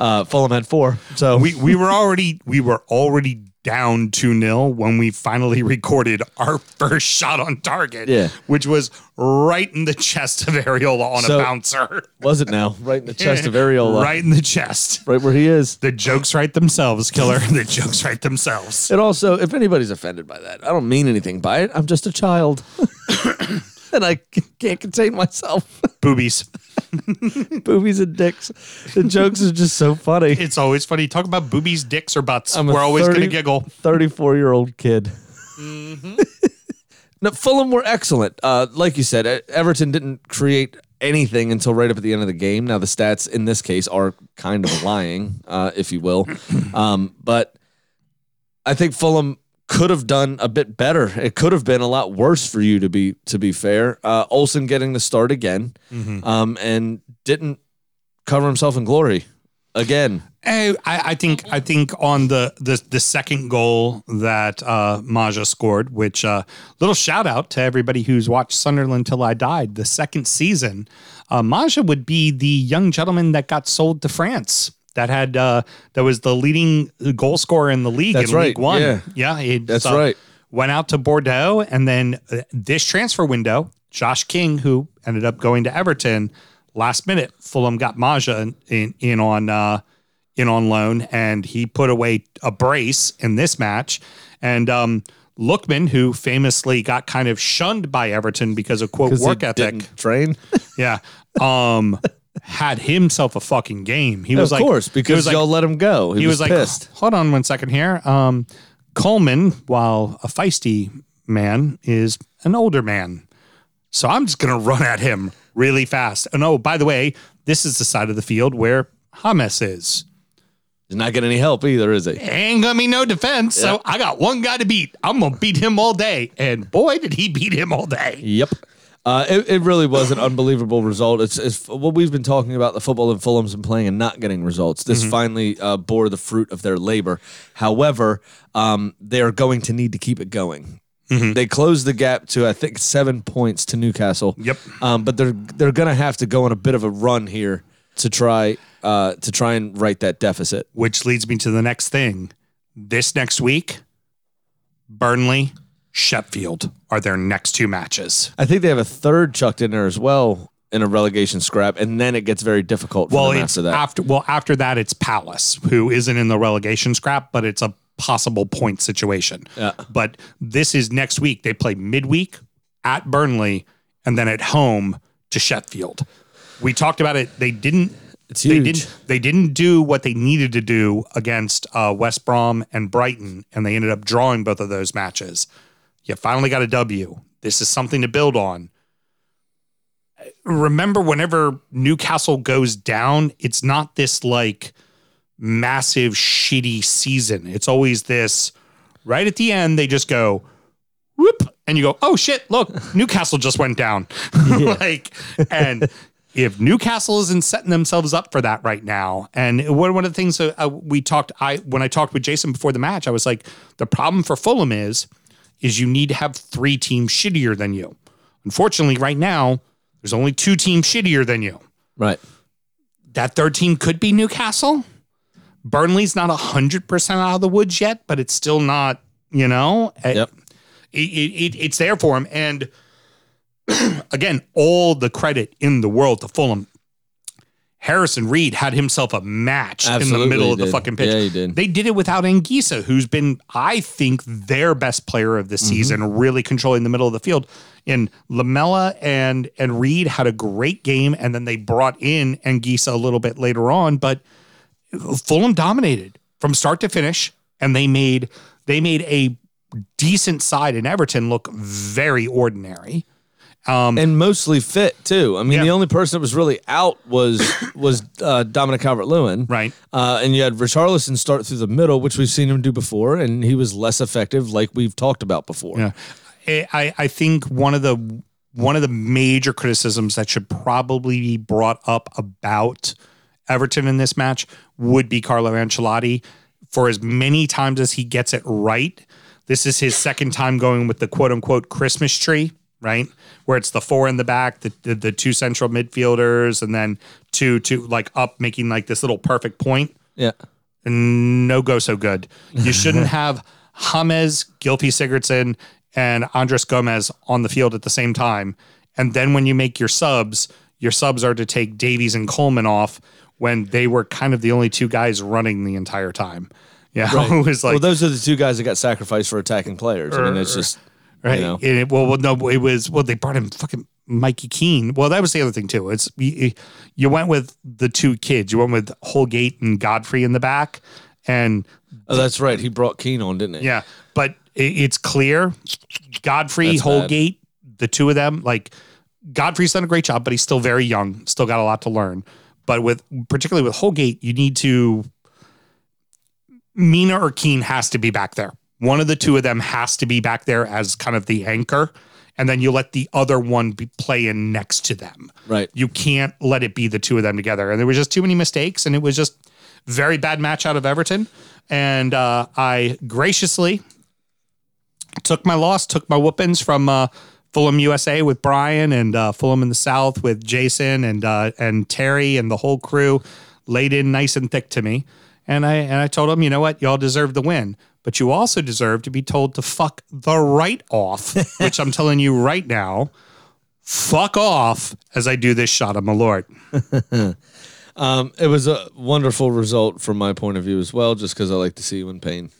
uh, Fulham had four. So we we were already we were already down 2-0 when we finally recorded our first shot on target. Yeah. Which was right in the chest of Areola on So- a bouncer. was it now? Right in the chest of Areola, Right in the chest. right where he is. The jokes write themselves, killer. the jokes write themselves. And also, if anybody's offended by that, I don't mean anything by it. I'm just a child, and I can't contain myself. Boobies. Boobies and dicks. The jokes are just so funny. It's always funny. Talk about boobies, dicks, or butts. I'm We're always 30 gonna giggle. 34 year old kid. no, Fulham were excellent. Uh, like you said, Everton didn't create anything until right up at the end of the game. Now, the stats in this case are kind of lying, uh, if you will. Um, but I think Fulham could have done a bit better. It could have been a lot worse for you to be to be fair. Uh, Olsen getting the start again, um, and didn't cover himself in glory again. Hey, I, I think I think on the the, the second goal that uh, Maja scored, which uh, little shout out to everybody who's watched Sunderland till I died. The second season, uh, Maja would be the young gentleman that got sold to France. That had uh, that was the leading goal scorer in the league That's in right, League One. yeah. yeah, That's uh, right. Went out to Bordeaux, and then uh, this transfer window, Josh King, who ended up going to Everton last minute, Fulham got Maja in, in, in on uh, in on loan, and he put away a brace in this match. And um, Lookman, who famously got kind of shunned by Everton because of quote work ethic, train. yeah, um, had himself a fucking game. He was of like, course, because was like, y'all let him go. He, he was, was, like, pissed. hold on one second here. Um, Coleman, while a feisty man, is an older man. So I'm just going to run at him really fast. And oh, by the way, this is the side of the field where Hamas is. He's not getting any help either, is he? Ain't to be no defense. So I got one guy to beat. I'm going to beat him all day. And boy, did he beat him all day. Yep. Uh, it, it really was an unbelievable result. It's, it's what we've been talking about the football that Fulham's been playing and not getting results. This finally uh, bore the fruit of their labor. However, um, they are going to need to keep it going. They closed the gap to I think seven points to Newcastle. Yep. Um, but they're they're going to have to go on a bit of a run here to try uh, to try and right that deficit. Which leads me to the next thing. This next week, Burnley, Sheffield are their next two matches. I think they have a third chucked in there as well in a relegation scrap, and then it gets very difficult for Well, after that. after well after that it's Palace, who isn't in the relegation scrap, but it's a possible point situation. Yeah. But this is next week. They play midweek at Burnley and then at home to Sheffield. We talked about it. They didn't. It's They huge. didn't. They didn't do what they needed to do against uh, West Brom and Brighton, and they ended up drawing both of those matches. You finally got a W. This is something to build on. Remember, whenever Newcastle goes down, it's not this like massive shitty season. It's always this right at the end, they just go whoop, and you go, oh shit, look, Newcastle just went down. like, and if Newcastle isn't setting themselves up for that right now, and one one of the things that uh, we talked, I when I talked with Jason before the match, I was like, the problem for Fulham is, is you need to have three teams shittier than you. Unfortunately, right now, there's only two teams shittier than you right. that third team could be Newcastle. Burnley's not 100% out of the woods yet, but it's still not, you know, eh, Yep. it, it, it- it's there for him. And again, all the credit in the world to Fulham. Harrison Reed had himself a match in the middle of the fucking pitch. Yeah, he did. They did it without Anguissa, who's been, I think, their best player of the Mm-hmm. season, really controlling the middle of the field. And Lemina and and Reed had a great game, and then they brought in Anguissa a little bit later on, but Fulham dominated from start to finish, and they made they made a decent side in Everton look very ordinary. And mostly fit too. I mean, Yeah. the only person that was really out was was uh, Dominic Calvert Lewin, Right. Uh, and you had Richarlison start through the middle, which we've seen him do before, and he was less effective, like we've talked about before. Yeah, I I- I think one of the one of the major criticisms that should probably be brought up about Everton in this match would be Carlo Ancelotti. For as many times as he gets it right, this is his second time going with the quote unquote Christmas tree, right? Where it's the four in the back, the the, the two central midfielders, and then two two like up, making like this little perfect point Yeah, no go so good. You shouldn't have James, Gylfi Sigurdsson, and Andres Gomes on the field at the same time. And then when you make your subs, your subs are to take Davies and Coleman off when they were kind of the only two guys running the entire time. Yeah, it was like well, those are the two guys that got sacrificed for attacking players. I mean, it's er, er. just right. you know. And it- well, well, no, it was well. They brought in fucking Mikey Keane. Well, that was the other thing too. It's you, you went with the two kids. You went with Holgate and Godfrey in the back, and Oh, that's right. He brought Keane on, didn't he? Yeah, but it, it's clear Godfrey, That's bad. Holgate, the two of them, like Godfrey's done a great job, but he's still very young, still got a lot to learn. But with particularly with Holgate, you need to Mina or Keane has to be back there. One of the two of them has to be back there as kind of the anchor. and then you let the other one be play in next to them. Right. You can't let it be the two of them together. And there was just too many mistakes, and it was just very bad match out of Everton. And uh, I graciously took my loss, took my whoopings from uh, Fulham USA with Brian and uh, Fulham in the South with Jason and uh, and Terry and the whole crew laid in nice and thick to me. And I and I told them, you know what, y'all deserve the win, but you also deserve to be told to fuck the right off, which I'm telling you right now, fuck off as I do this shot of Malort. Um, it was a wonderful result from my point of view as well, just because I like to see you in pain.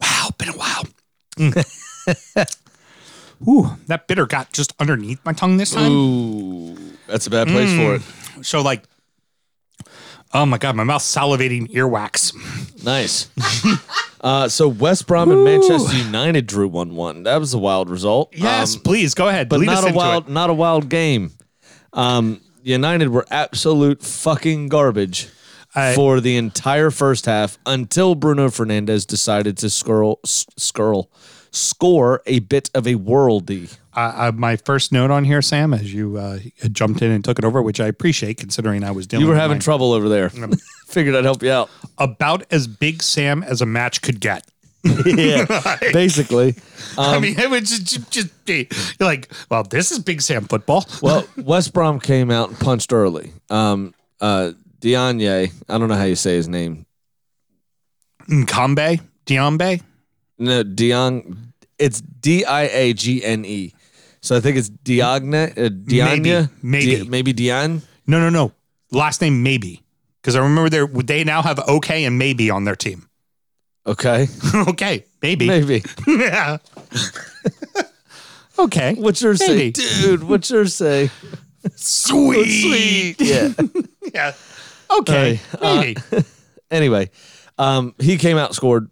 Wow, been a while. Mm. Ooh, that bitter got just underneath my tongue this time. Ooh, that's a bad place for it. So like, oh my god, my mouth's salivating earwax. Nice. uh, so West Brom and Manchester United drew one-one. That was a wild result. Yes, Um, please go ahead. but Lead us not a into wild, it. not a wild game. Um, United were absolute fucking garbage I- for the entire first half until Bruno Fernandes decided to skirl, s- skirl, score a bit of a worldie. I, I, my first note on here, Sam, as you uh, jumped in and took it over, which I appreciate considering I was dealing. You were having my- trouble over there. Figured I'd help you out. about as big Sam as a match could get. Yeah, basically. I Um, mean, it would just, just, you're like, well, this is Big Sam football. Well, West Brom came out and punched early. Um, uh, Dianye, I don't know how you say his name. Kambe, Diambe. No, Dion. It's D I A G N E. So I think it's Diagne. Uh, Dianya? Maybe. Di- maybe Dion. No, no, no. Last name maybe because I remember they they now have OK and maybe on their team. Okay, okay, maybe. maybe. yeah. okay. What's your say, Maybe. dude? What's your say? Sweet. Yeah. Yeah. Okay. Uh, maybe. anyway, um, he came out scored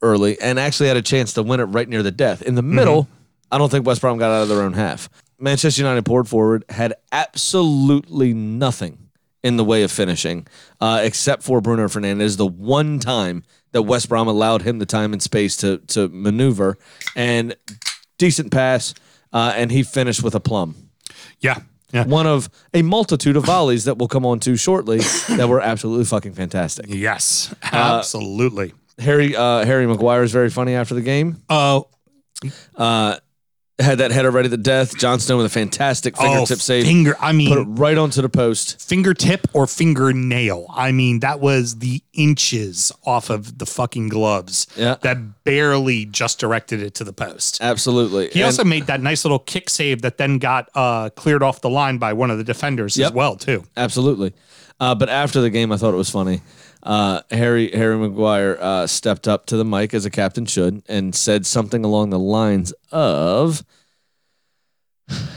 early and actually had a chance to win it right near the death. In the middle, I don't think West Brom got out of their own half. Manchester United poured forward, had absolutely nothing in the way of finishing, uh, except for Bruno Fernandes. The one time that West Brom allowed him the time and space to to maneuver, and decent pass, uh, and he finished with a plum yeah. Yeah. one of a multitude of volleys that we'll come on to shortly that were absolutely fucking fantastic. Yes. Absolutely. Harry uh, Harry Maguire is very funny after the game. Uh, Uh, had that header right at the death. Johnstone with a fantastic fingertip oh, save. Finger. I mean, Put it right onto the post. fingertip or fingernail. I mean, that was the inches off of the fucking gloves. Yeah. That barely just directed it to the post. Absolutely. He And- also made that nice little kick save that then got uh, cleared off the line by one of the defenders as well, too. Absolutely. Uh, but after the game, I thought it was funny. Uh, Harry Harry Maguire uh, stepped up to the mic as a captain should and said something along the lines of,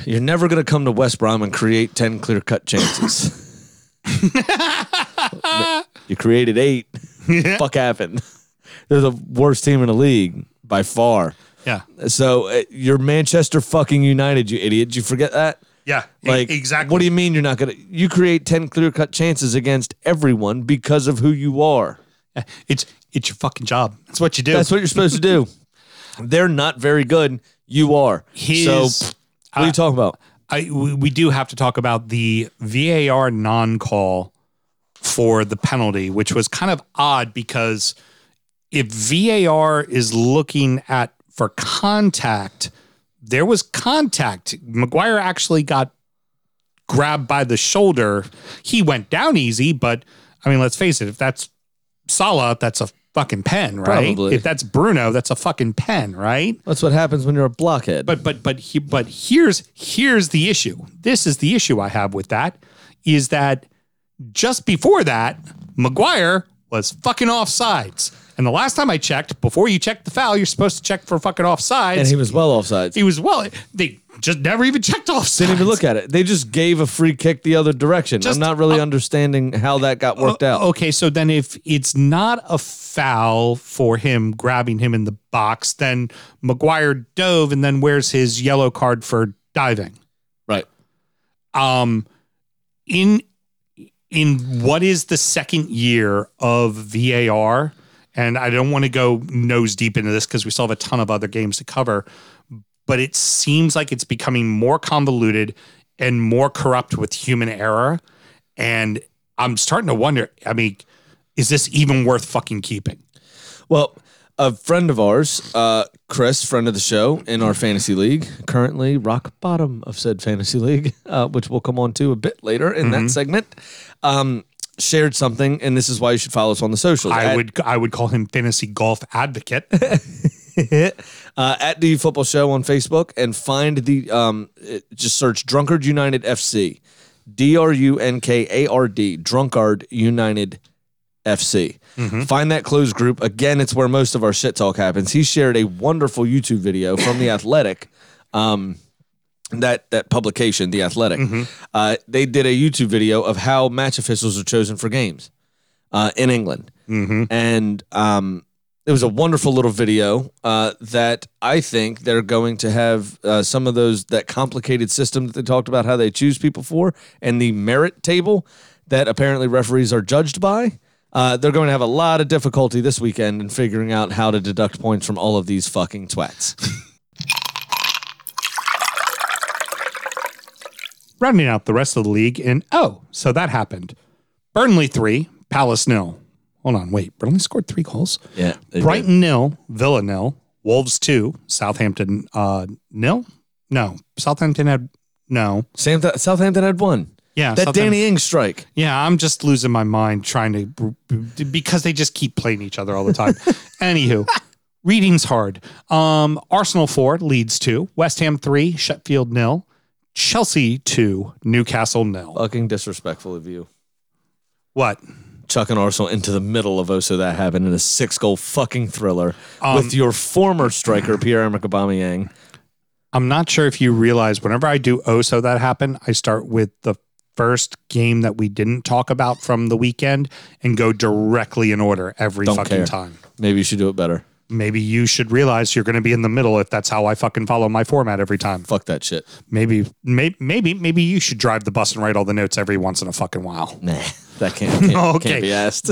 "You're never going to come to West Brom and create ten clear cut chances. you created eight. Fuck happened. They're the worst team in the league by far. Yeah. So uh, you're Manchester fucking United, you idiot. Did you forget that?" Yeah. Like exactly. What do you mean you're not gonna? You create ten clear cut chances against everyone because of who you are. It's it's your fucking job. That's what you do. That's what you're supposed to do. They're not very good. You are. His- so uh, what are you talking about? I we, we do have to talk about the VAR non-call for the penalty, which was kind of odd because if VAR is looking at for contact, there was contact. Maguire actually got grabbed by the shoulder. He went down easy, but I mean, let's face it, if that's Salah, that's a fucking pen, right? Probably. If that's Bruno, that's a fucking pen, right? That's what happens when you're a blockhead. But but but he, but here's here's the issue. This is the issue I have with that is that just before that, Maguire was fucking offsides. And the last time I checked, before you check the foul, you're supposed to check for fucking offsides. and he was well offsides. he was well. They just never even checked offsides. Didn't even look at it. They just gave a free kick the other direction. Just- I'm not really understanding how that got worked out. Okay, so then if it's not a foul for him grabbing him in the box, then Maguire dove, and then where's his yellow card for diving? Right. um in in what is the second year of VAR and I don't want to go nose deep into this because we still have a ton of other games to cover but it seems like it's becoming more convoluted and more corrupt with human error. And I'm starting to wonder. I mean, is this even worth fucking keeping? Well, a friend of ours, uh, Chris, friend of the show in our fantasy league, currently rock bottom of said fantasy league, uh, which we'll come on to a bit later in that segment, um, shared something, and this is why you should follow us on the socials. I At- would I would call him fantasy golf advocate. uh, at the Football Show on Facebook and find the um, just search Drunkard United FC, D R U N K A R D, Drunkard United FC. Find that closed group. Again, it's where most of our shit talk happens. He shared a wonderful YouTube video from the Athletic. Um, that that publication, the Athletic, uh, they did a YouTube video of how match officials are chosen for games uh, in England, and um, it was a wonderful little video uh, that I think they're going to have uh, some of those that complicated system that they talked about how they choose people for and the merit table that apparently referees are judged by. Uh, they're going to have a lot of difficulty this weekend in figuring out how to deduct points from all of these fucking twats. Rounding out the rest of the league in oh, so that happened. Burnley three, Palace nil. Hold on, wait. Burnley scored three goals. Yeah, Brighton nil, Villa nil, Wolves two, Southampton uh nil. No, Southampton had no. Sam- Southampton had one. Yeah, that Danny Ings strike. Yeah, I'm just losing my mind trying to because they just keep playing each other all the time. Anywho, reading's hard. Um, Arsenal four, Leeds two, West Ham three, Sheffield nil, Chelsea two, Newcastle nil. Fucking disrespectful of you. What? chucking Arsenal into the middle of also that happened in a six goal fucking thriller with um, your former striker Pierre Emerick Aubameyang. I'm not sure if you realize whenever I do oh so that happened, I start with the first game that we didn't talk about from the weekend and go directly in order every Don't fucking care. time. Maybe you should do it better. Maybe you should realize you're going to be in the middle if that's how I fucking follow my format every time. Fuck that shit. Maybe, maybe, maybe, maybe you should drive the bus and write all the notes every once in a fucking while. Nah, that can't, can't, Okay. can't be asked.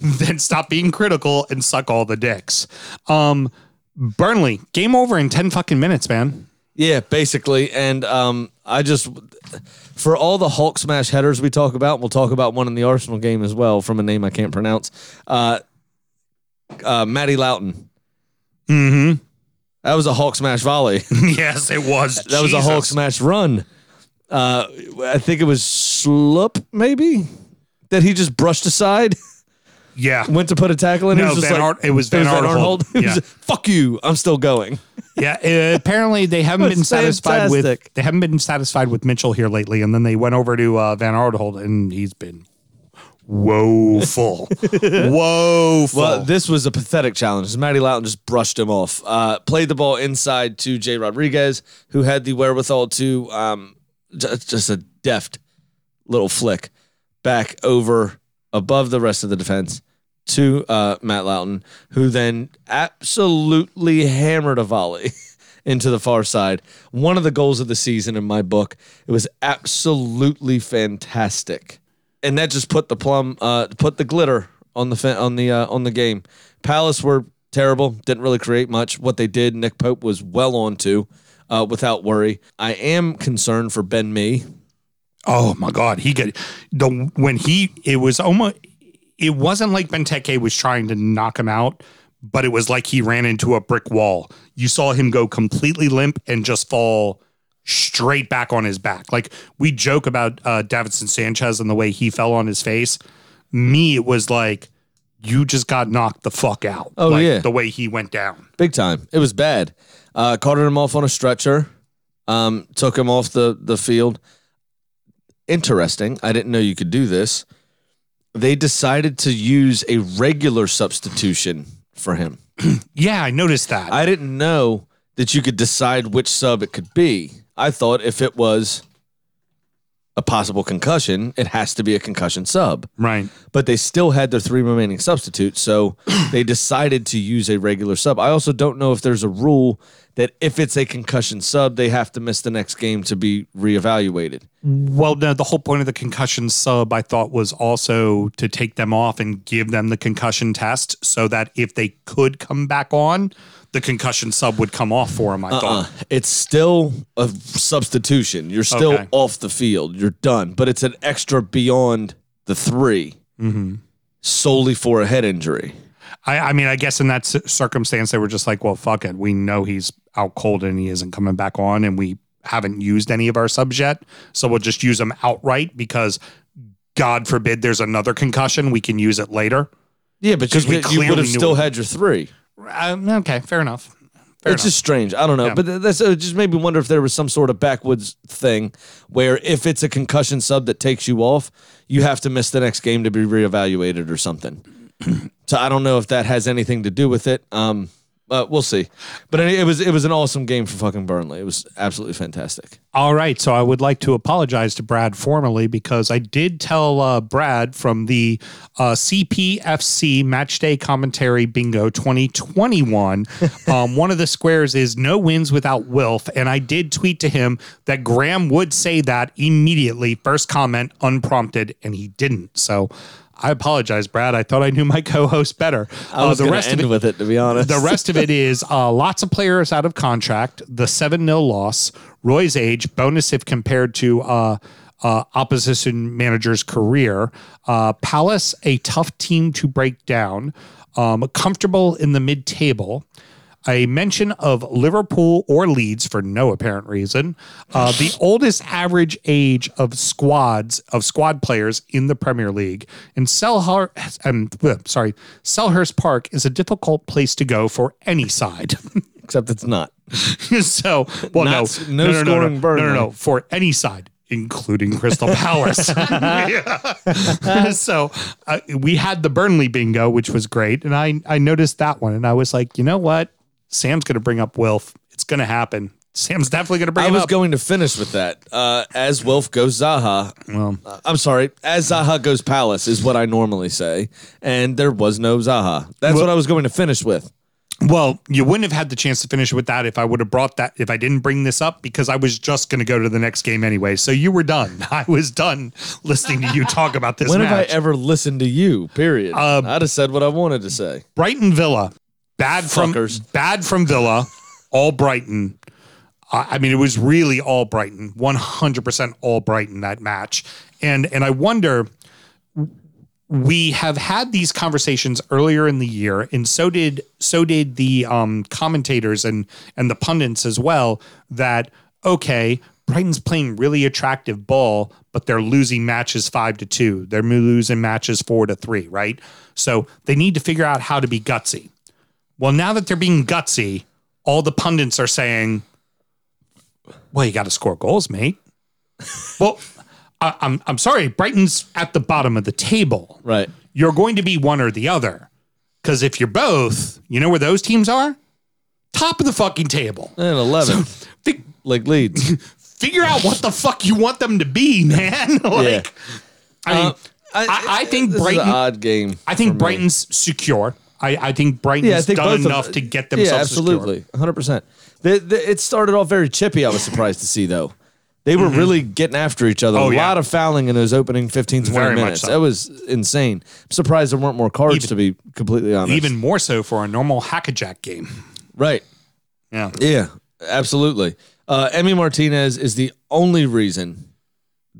then stop being critical and suck all the dicks. Um, Burnley game over in ten fucking minutes, man. yeah, basically. And um, I just, for all the Hulk smash headers we talk about, we'll talk about one in the Arsenal game as well from a name I can't pronounce. Uh, uh, Matty Lowton. Mm-hmm. That was a Hulk smash volley. yes, it was. That was a Hulk smash run. Uh, I think it was Schlupp, maybe that he just brushed aside, Yeah, went to put a tackle in. No, he was just Van like, it was Van. He was Yeah. Fuck you! I'm still going. yeah. uh, apparently, they haven't That's been satisfied with fantastic. they haven't been satisfied with Mitchell here lately, and then they went over to uh, Van Aanholt, and he's been woeful, woeful. Well, this was a pathetic challenge. Matty Lowton just brushed him off. Uh, played the ball inside to Jay Rodriguez, who had the wherewithal to um, j- just a deft little flick back over above the rest of the defense to uh, Matt Lowton, who then absolutely hammered a volley into the far side. One of the goals of the season in my book. It was absolutely fantastic, and that just put the plum, uh, put the glitter on the fin- on the uh, on the game. Palace were terrible. Didn't really create much. What they did, Nick Pope was well on to. Uh, without worry, I am concerned for Ben Mee. Oh my God, he got the when he it was almost it wasn't like Benteke was trying to knock him out, but it was like he ran into a brick wall. You saw him go completely limp and just fall straight back on his back. Like we joke about uh, Davinson Sanchez and the way he fell on his face. Mee, it was like you just got knocked the fuck out. Oh, Like, yeah. the way he went down. Big time. It was bad. Uh, carted him off on a stretcher. Um, took him off the the field. Interesting. I didn't know you could do this. They decided to use a regular substitution for him. Yeah, I noticed that. I didn't know that you could decide which sub it could be. I thought if it was a possible concussion, it has to be a concussion sub right. but they still had their three remaining substitutes. So they decided to use a regular sub. I also don't know if there's a rule that if it's a concussion sub, they have to miss the next game to be reevaluated. Well, no, the whole point of the concussion sub, I thought, was also to take them off and give them the concussion test so that if they could come back on, the concussion sub would come off for him. I Uh, thought. it's still a substitution. You're still Okay. off the field. You're done, but it's an extra beyond the 3 Mm-hmm. solely for a head injury. I, I mean, I guess in that circumstance, they were just like, well, fuck it. We know he's out cold and he isn't coming back on, and we haven't used any of our subs yet. So we'll just use them outright because God forbid there's another concussion. We can use it later. Yeah, but you, you would have still it. had your three. Um, okay, fair enough. Fair it's enough. just strange. I don't know, Yeah. but th- that's it just made me wonder if there was some sort of backwoods thing where if it's a concussion sub that takes you off, you have to miss the next game to be reevaluated or something. so I don't know if that has anything to do with it. Um, but we'll see. But it was it was an awesome game for fucking Burnley. It was absolutely fantastic. All right. So I would like to apologize to Brad formally because I did tell uh, Brad from the uh, CPFC Matchday Commentary Bingo 2021. um, one of the squares is no wins without Wilf. And I did tweet to him that Graham would say that immediately, first comment, unprompted, and he didn't. So I apologize, Brad. I thought I knew my co host better. I was uh, the rest end with it to be honest. the rest of it is uh, lots of players out of contract, the 7 0 loss, Roy's age, bonus if compared to uh, uh, opposition manager's career. Uh, Palace, a tough team to break down, um, comfortable in the mid table. A mention of Liverpool or Leeds for no apparent reason. Uh, the oldest average age of squads of squad players in the Premier League. And Selhurst, um, sorry, Selhurst Park is a difficult place to go for any side. Except it's not. so, well, no, Not- no no, no, no, no, no, no, Burnley. no, for any side, including Crystal Palace. So uh, we had the Burnley bingo, which was great, and I I noticed that one, and I was like, you know what, Sam's going to bring up Wilf. It's going to happen. Sam's definitely going to bring up. I it was up. going to finish with that. Uh, as Wilf goes Zaha. Well. Uh, I'm sorry. As Zaha goes Palace is what I normally say, and there was no Zaha. That's Well- what I was going to finish with. Well, you wouldn't have had the chance to finish with that if I would have brought that if I didn't bring this up because I was just going to go to the next game anyway. So you were done. I was done listening to you talk about this When have I ever listened to you? Period. Uh, I'd have said what I wanted to say. Brighton Villa, bad from Fuckers. bad from Villa, all Brighton. I I mean, it was really all Brighton, one hundred percent all Brighton that match, and and I wonder. We have had these conversations earlier in the year, and so did so did the um, commentators and and the pundits as well. That okay, Brighton's playing really attractive ball, but they're losing matches five to two. They're losing matches four to three, right? So they need to figure out how to be gutsy. Well, now that they're being gutsy, all the pundits are saying, "Well, you got to score goals, mate." well, I, I'm I'm sorry, Brighton's at the bottom of the table. Right. You're going to be one or the other, because if you're both, you know where those teams are, top of the fucking table. And 11th, Fig- like Leeds. figure out what the fuck you want them to be, man. like, I mean, Uh, I, I think this Brighton. is an odd game. I think for me. Brighton's secure. I, I think Brighton's Yeah, I think done of- enough to get themselves Yeah, absolutely, 100. percent It started off very chippy. I was surprised to see though. They were really getting after each other. Mm-hmm. Oh, a yeah. lot of fouling in those opening 15, 20 Very much minutes. so. That was insane. I'm surprised there weren't more cards, to be completely honest. Even more so for a normal hackajack game. right. Yeah. Yeah, absolutely. Uh, Emi Martinez is the only reason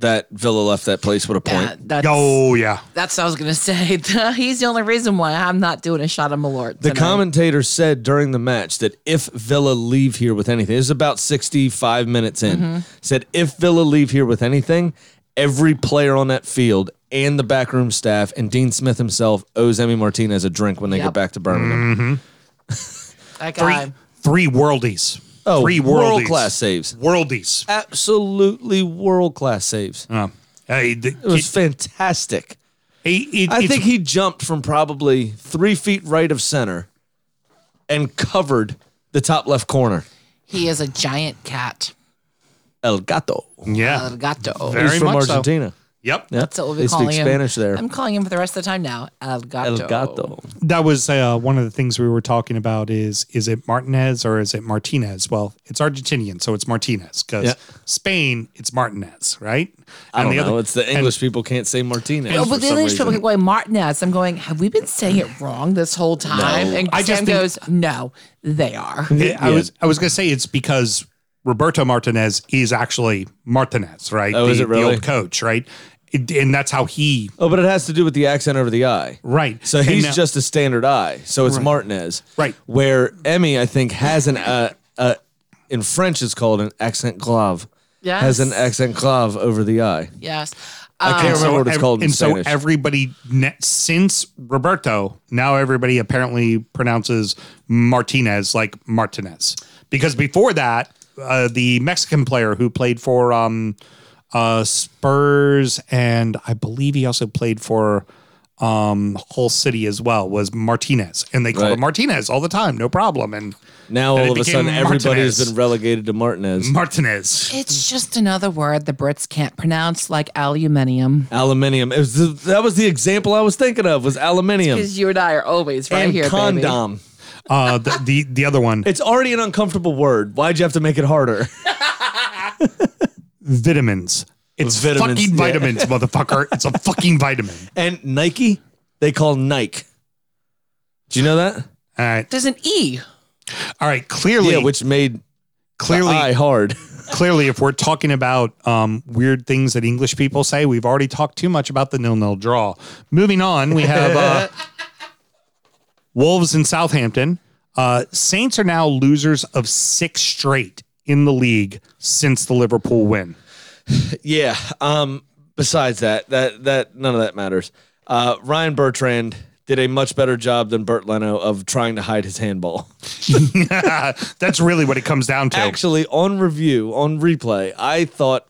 that Villa left that place with a point. Yeah, that's, Oh yeah. that's what I was gonna say. He's the only reason why I'm not doing a shot of Malort. The tonight. commentator said during the match that if Villa leave here with anything, this is about 65 minutes in, Mm-hmm. said if Villa leave here with anything, every player on that field and the backroom staff and Dean Smith himself owes Emi Martinez a drink when they Yep. get back to Birmingham. that Three three worldies. Oh, three world worldies. class saves. Worldies. Absolutely world class saves. Uh, hey, the, It was fantastic. it- it- I it's- think he jumped from probably three feet right of center and covered the top left corner. He is a giant cat. El Gato. yeah. El gato. Very He's from much so. Argentina. Yep. Yeah, That's what we'll be they calling speak him. Spanish there. I'm calling him for the rest of the time now. El gato. El gato. That was uh, one of the things we were talking about. Is is it Martinez or is it Martinez? Well, it's Argentinian, so it's Martinez. Because Yeah. Spain, it's Martinez, right? I don't the know. other- it's the English people can't say Martinez. Oh, for but the some English people reason. keep going Martinez. I'm going. Have we been saying it wrong this whole time? And I just Sam think- goes, No, they are. I was I was gonna say it's because Roberto Martinez is actually Martinez, right? Oh, the, is it really? the old coach, right? It- and that's how he Oh, but it has to do with the accent over the I. right. So he's now- just a standard I. So it's Martinez. Right. Where Emi, I think, has an uh, uh, in French it's called an accent grave. Yes. Has an accent grave over the I. Yes. I can't And remember what it's ev- called in and Spanish. so everybody ne- since Roberto, now everybody apparently pronounces Martinez like Martinez because before that, uh, the Mexican player who played for um, uh, Spurs and I believe he also played for um, Hull City as well was Martinez, and they called Right. him Martinez all the time, no problem. And now and all of a became sudden everybody has Martinez. been relegated to Martinez. Martinez. It's just another word the Brits can't pronounce, like aluminium. Aluminium. It was the, that was the example I was thinking of was aluminium Because you and I are always right and here, baby. condom. Uh, the, the the other one, It's already an uncomfortable word. Why'd you have to make it harder? vitamins. It's Vitamins, fucking yeah. vitamins, motherfucker. It's a fucking vitamin. And Nike, they call Nike. Do you know that? All right. There's an E. All right. Clearly, Yeah, which made clearly, the I hard. clearly, if we're talking about um, weird things that English people say, we've already talked too much about the nil-nil draw. Moving on, we have uh, Wolves in Southampton. Uh, Saints are now losers of six straight in the league since the Liverpool win. Yeah. Um. Besides that, that that none of that matters. Uh, Ryan Bertrand did a much better job than Bernd Leno of trying to hide his handball. That's really what it comes down to. Actually, on review, on replay, I thought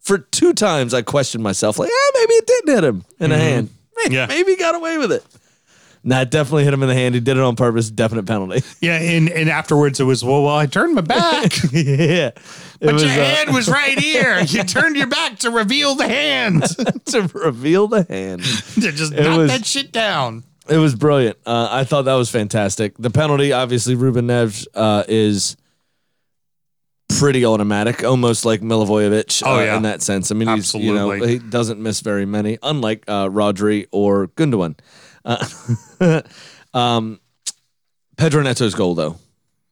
for two times I questioned myself, like, ah, maybe it didn't hit him in the hand. Maybe, Yeah. maybe he got away with it. Nah, it definitely hit him in the hand. He did it on purpose. Definite penalty. yeah, and, and afterwards it was, well, well, I turned my back. yeah. It But was, your uh, hand was right here. You turned your back to reveal the hand. to reveal the hand. to just It knock was- that shit down. It was brilliant. Uh, I thought that was fantastic. The penalty, obviously, Ruben Neves uh, is pretty automatic, almost like Milivojevic Oh, uh, yeah. in that sense. I mean, he's you know he doesn't miss very many, unlike uh, Rodri or Gundogan. Uh, um, Pedro Neto's goal, though,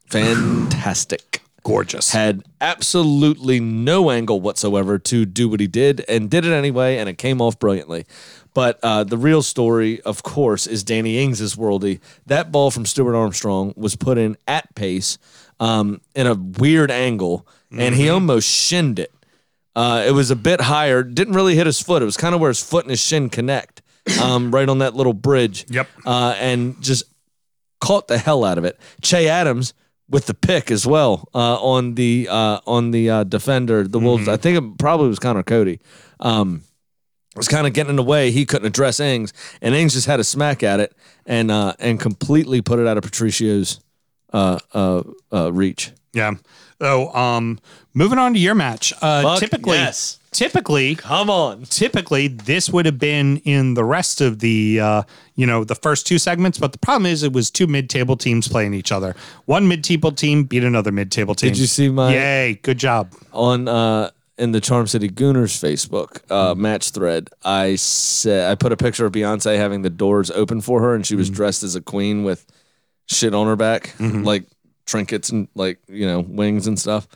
fantastic. Gorgeous. Had absolutely no angle whatsoever to do what he did, and did it anyway, and it came off brilliantly. But uh, the real story, of course, is Danny Ings' worldy. That ball from Stuart Armstrong was put in at pace um, in a weird angle, and he almost shinned it. Uh, it was a bit higher, didn't really hit his foot. It was kind of where his foot and his shin connect, um, right on that little bridge. Yep. Uh, and just caught the hell out of it. Che Adams with the pick as well uh, on the uh, on the uh, defender, the Wolves. I think it probably was Conor Coady. Um, was kind of getting in the way. He couldn't address Ings, and Ings just had a smack at it and uh, and completely put it out of Patricio's uh, uh, uh, reach. Yeah. So, um, moving on to your match. Uh, Fuck typically, yes. Typically, Come on. typically, this would have been in the rest of the, uh, you know, the first two segments. But the problem is, it was two mid-table teams playing each other. One mid-table team beat another mid-table team. Did you see my Yay! Good job. on uh in the Charm City Gooners Facebook Mm-hmm. uh, match thread, I said I put a picture of Beyonce having the doors open for her, and she was Mm-hmm. dressed as a queen with shit on her back, like trinkets and like you know wings and stuff.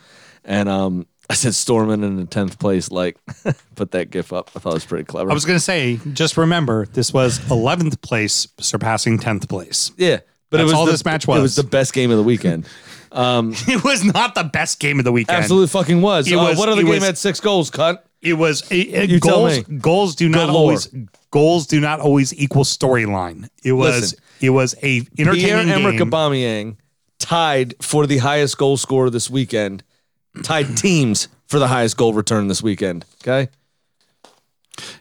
And um, I said Storman in the tenth place. Like, put that gif up. I thought it was pretty clever. I was going to say, just remember, this was 11th place, surpassing 10th place. yeah, but it That's was all the, this match was. It was the best game of the weekend. It was not the best game of the weekend. Absolutely fucking was. It Uh, was- what other it game was- had six goals? Cut. It was it, it- You tell goals. me. Goals do not Galore. always goals do not always equal storyline. It was Listen. it was a Pierre entertaining Emerick game. Aubameyang tied for the highest goal scorer this weekend. Tied teams for the highest goal return this weekend. Okay.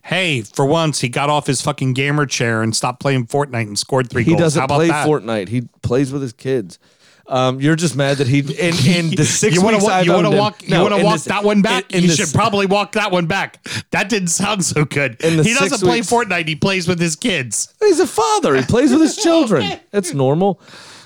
Hey, for once he got off his fucking gamer chair and stopped playing Fortnite and scored three He goals. doesn't How about play that? Fortnite. He plays with his kids. Um, you're just mad that he in, in the six you want weeks I've you want owned to him- walk you No, want to in walk this- that one back. in- in you this- should probably walk that one back. That didn't sound so good. In the He doesn't six play weeks- Fortnite. He plays with his kids. He's a father. He plays with his children. That's normal.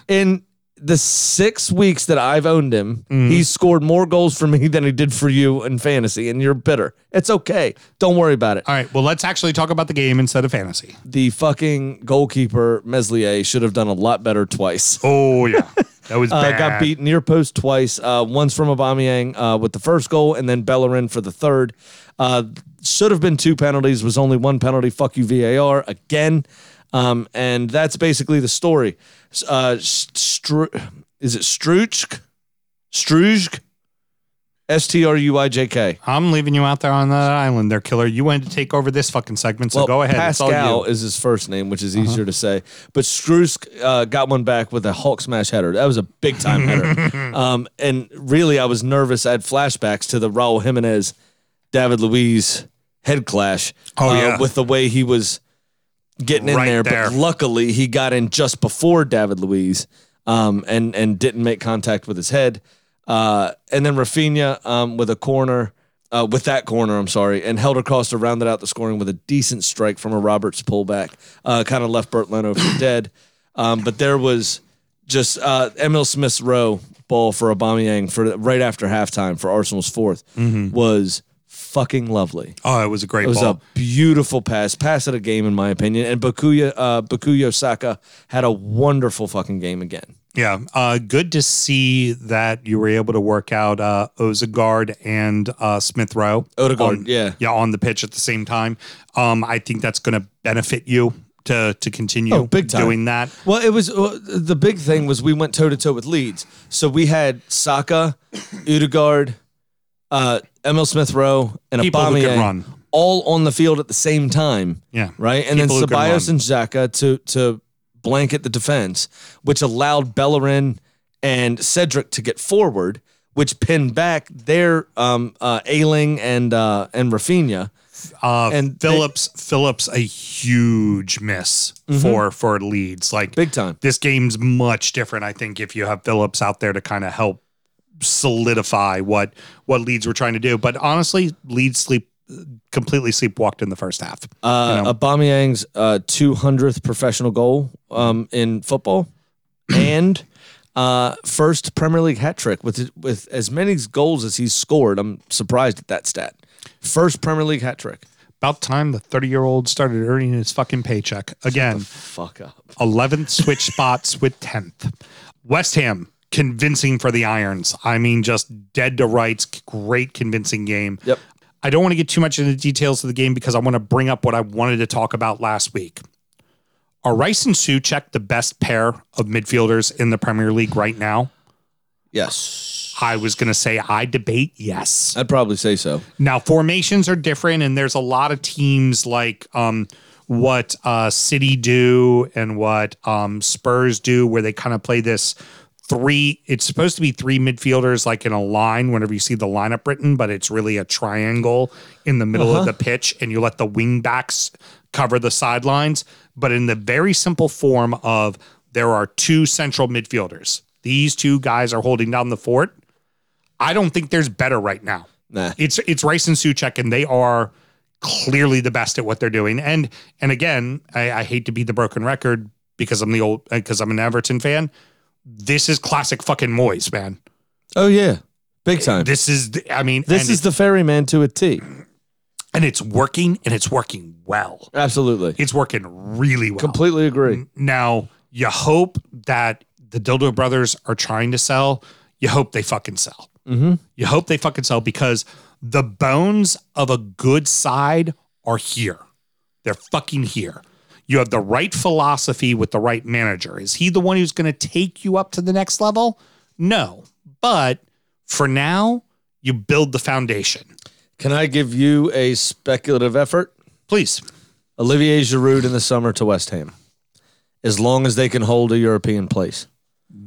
In the six weeks that I've owned him, Mm. he's scored more goals for me than he did for you in fantasy, and you're bitter. It's okay. Don't worry about it. All right. Well, let's actually talk about the game instead of fantasy. The fucking goalkeeper Meslier should have done a lot better twice. Oh yeah, that was Uh, bad. got beat near post twice. Uh, once from Aubameyang uh, with the first goal, and then Bellerin for the third. Uh, should have been two penalties. Was only one penalty. Fuck you VAR again. Um, and that's basically the story. Uh, Stru- is it Struijk? Struijk? S T R U I J K. I'm leaving you out there on that island, there, killer. You wanted to take over this fucking segment, so Well, go ahead. Pascal you. Uh-huh. is his first name, which is easier to say. But Strusk uh, got one back with a Hulk smash header. That was a big time header. Um, and really, I was nervous. I had flashbacks to the Raul Jimenez, David Luiz head clash. Oh, uh, yeah. with the way he was getting in Right there. there. But luckily, he got in just before David Luiz, um, and and didn't make contact with his head. Uh, and then Raphinha um, with a corner, uh, with that corner, I'm sorry, and Helder Costa to round it out the scoring with a decent strike from a Roberts pullback. Uh, kind of left Bernd Leno for dead. Um, but there was just uh, Emile Smith's row ball for Aubameyang for right after halftime for Arsenal's 4th was fucking lovely. oh, it was a great It was ball. a beautiful pass, pass of the game in my opinion. And Bakuya, uh, Bukayo Saka had a wonderful fucking game again. Yeah, uh, good to see that you were able to work out uh, Odegaard and uh, Smith Rowe. Odegaard, on- yeah. yeah, on the pitch at the same time. Um, I think that's going to benefit you to to continue Oh, big time. doing that. Well, it was uh, the big thing was we went toe to toe with Leeds. So we had Saka, Odegaard, uh, Emile Smith Rowe, and People who can Aubameyang run. all on the field at the same time. Yeah. right. And then People who can Ceballos run. and Xhaka to to blanket the defense, which allowed Bellerin and Cedric to get forward, which pinned back their um, uh, Ayling and uh, and Raphinha. Uh, And and they- Phillips, Phillips, a huge miss for for Leeds. Like Big time. This game's much different. I think if you have Phillips out there to kind of help solidify what what Leeds were trying to do. But honestly, Leeds sleep completely sleepwalked in the first half. Uh, You know? Aubameyang's uh, 200th professional goal um, in football, and uh, first Premier League hat trick with with as many goals as he's scored. I'm surprised at that stat. First Premier League hat trick. About time the 30 year old started earning his fucking paycheck again. Fuck up. 11th switch spots with 10th. West Ham convincing for the Irons. I mean, just dead to rights. Great convincing game. Yep. I don't want to get too much into the details of the game because I want to bring up what I wanted to talk about last week. Are Rice and Soucek the best pair of midfielders in the Premier League right now? Yes, I was going to say I debate yes. I'd probably say so. Now formations are different, and there's a lot of teams like um, what uh, City do and what um, Spurs do, where they kind of play this three. It's supposed to be three midfielders, like in a line. Whenever you see the lineup written, but it's really a triangle in the middle of uh-huh. the pitch, and you let the wing backs cover the sidelines. But in the very simple form of there are two central midfielders. These two guys are holding down the fort. I don't think there's better right now. Nah. It's it's Rice and Soucek, and they are clearly the best at what they're doing. And and again, I, I hate to be the broken record because I'm the old because I'm an Everton fan. This is classic fucking Moyes, man. Oh yeah, big time. This is the, I mean, This and is it- the ferryman to a T. and it's working and it's working well. Absolutely, It's working really well. completely agree. Now, you hope that the Dildo Brothers are trying to sell. You hope they fucking sell. Mm-hmm. You hope they fucking sell because the bones of a good side are here. They're fucking here. You have the right philosophy with the right manager. Is he the one who's going to take you up to the next level? No. But for now, you build the foundation. Can I give you a speculative effort? Please. Olivier Giroud in the summer to West Ham, as long as they can hold a European place.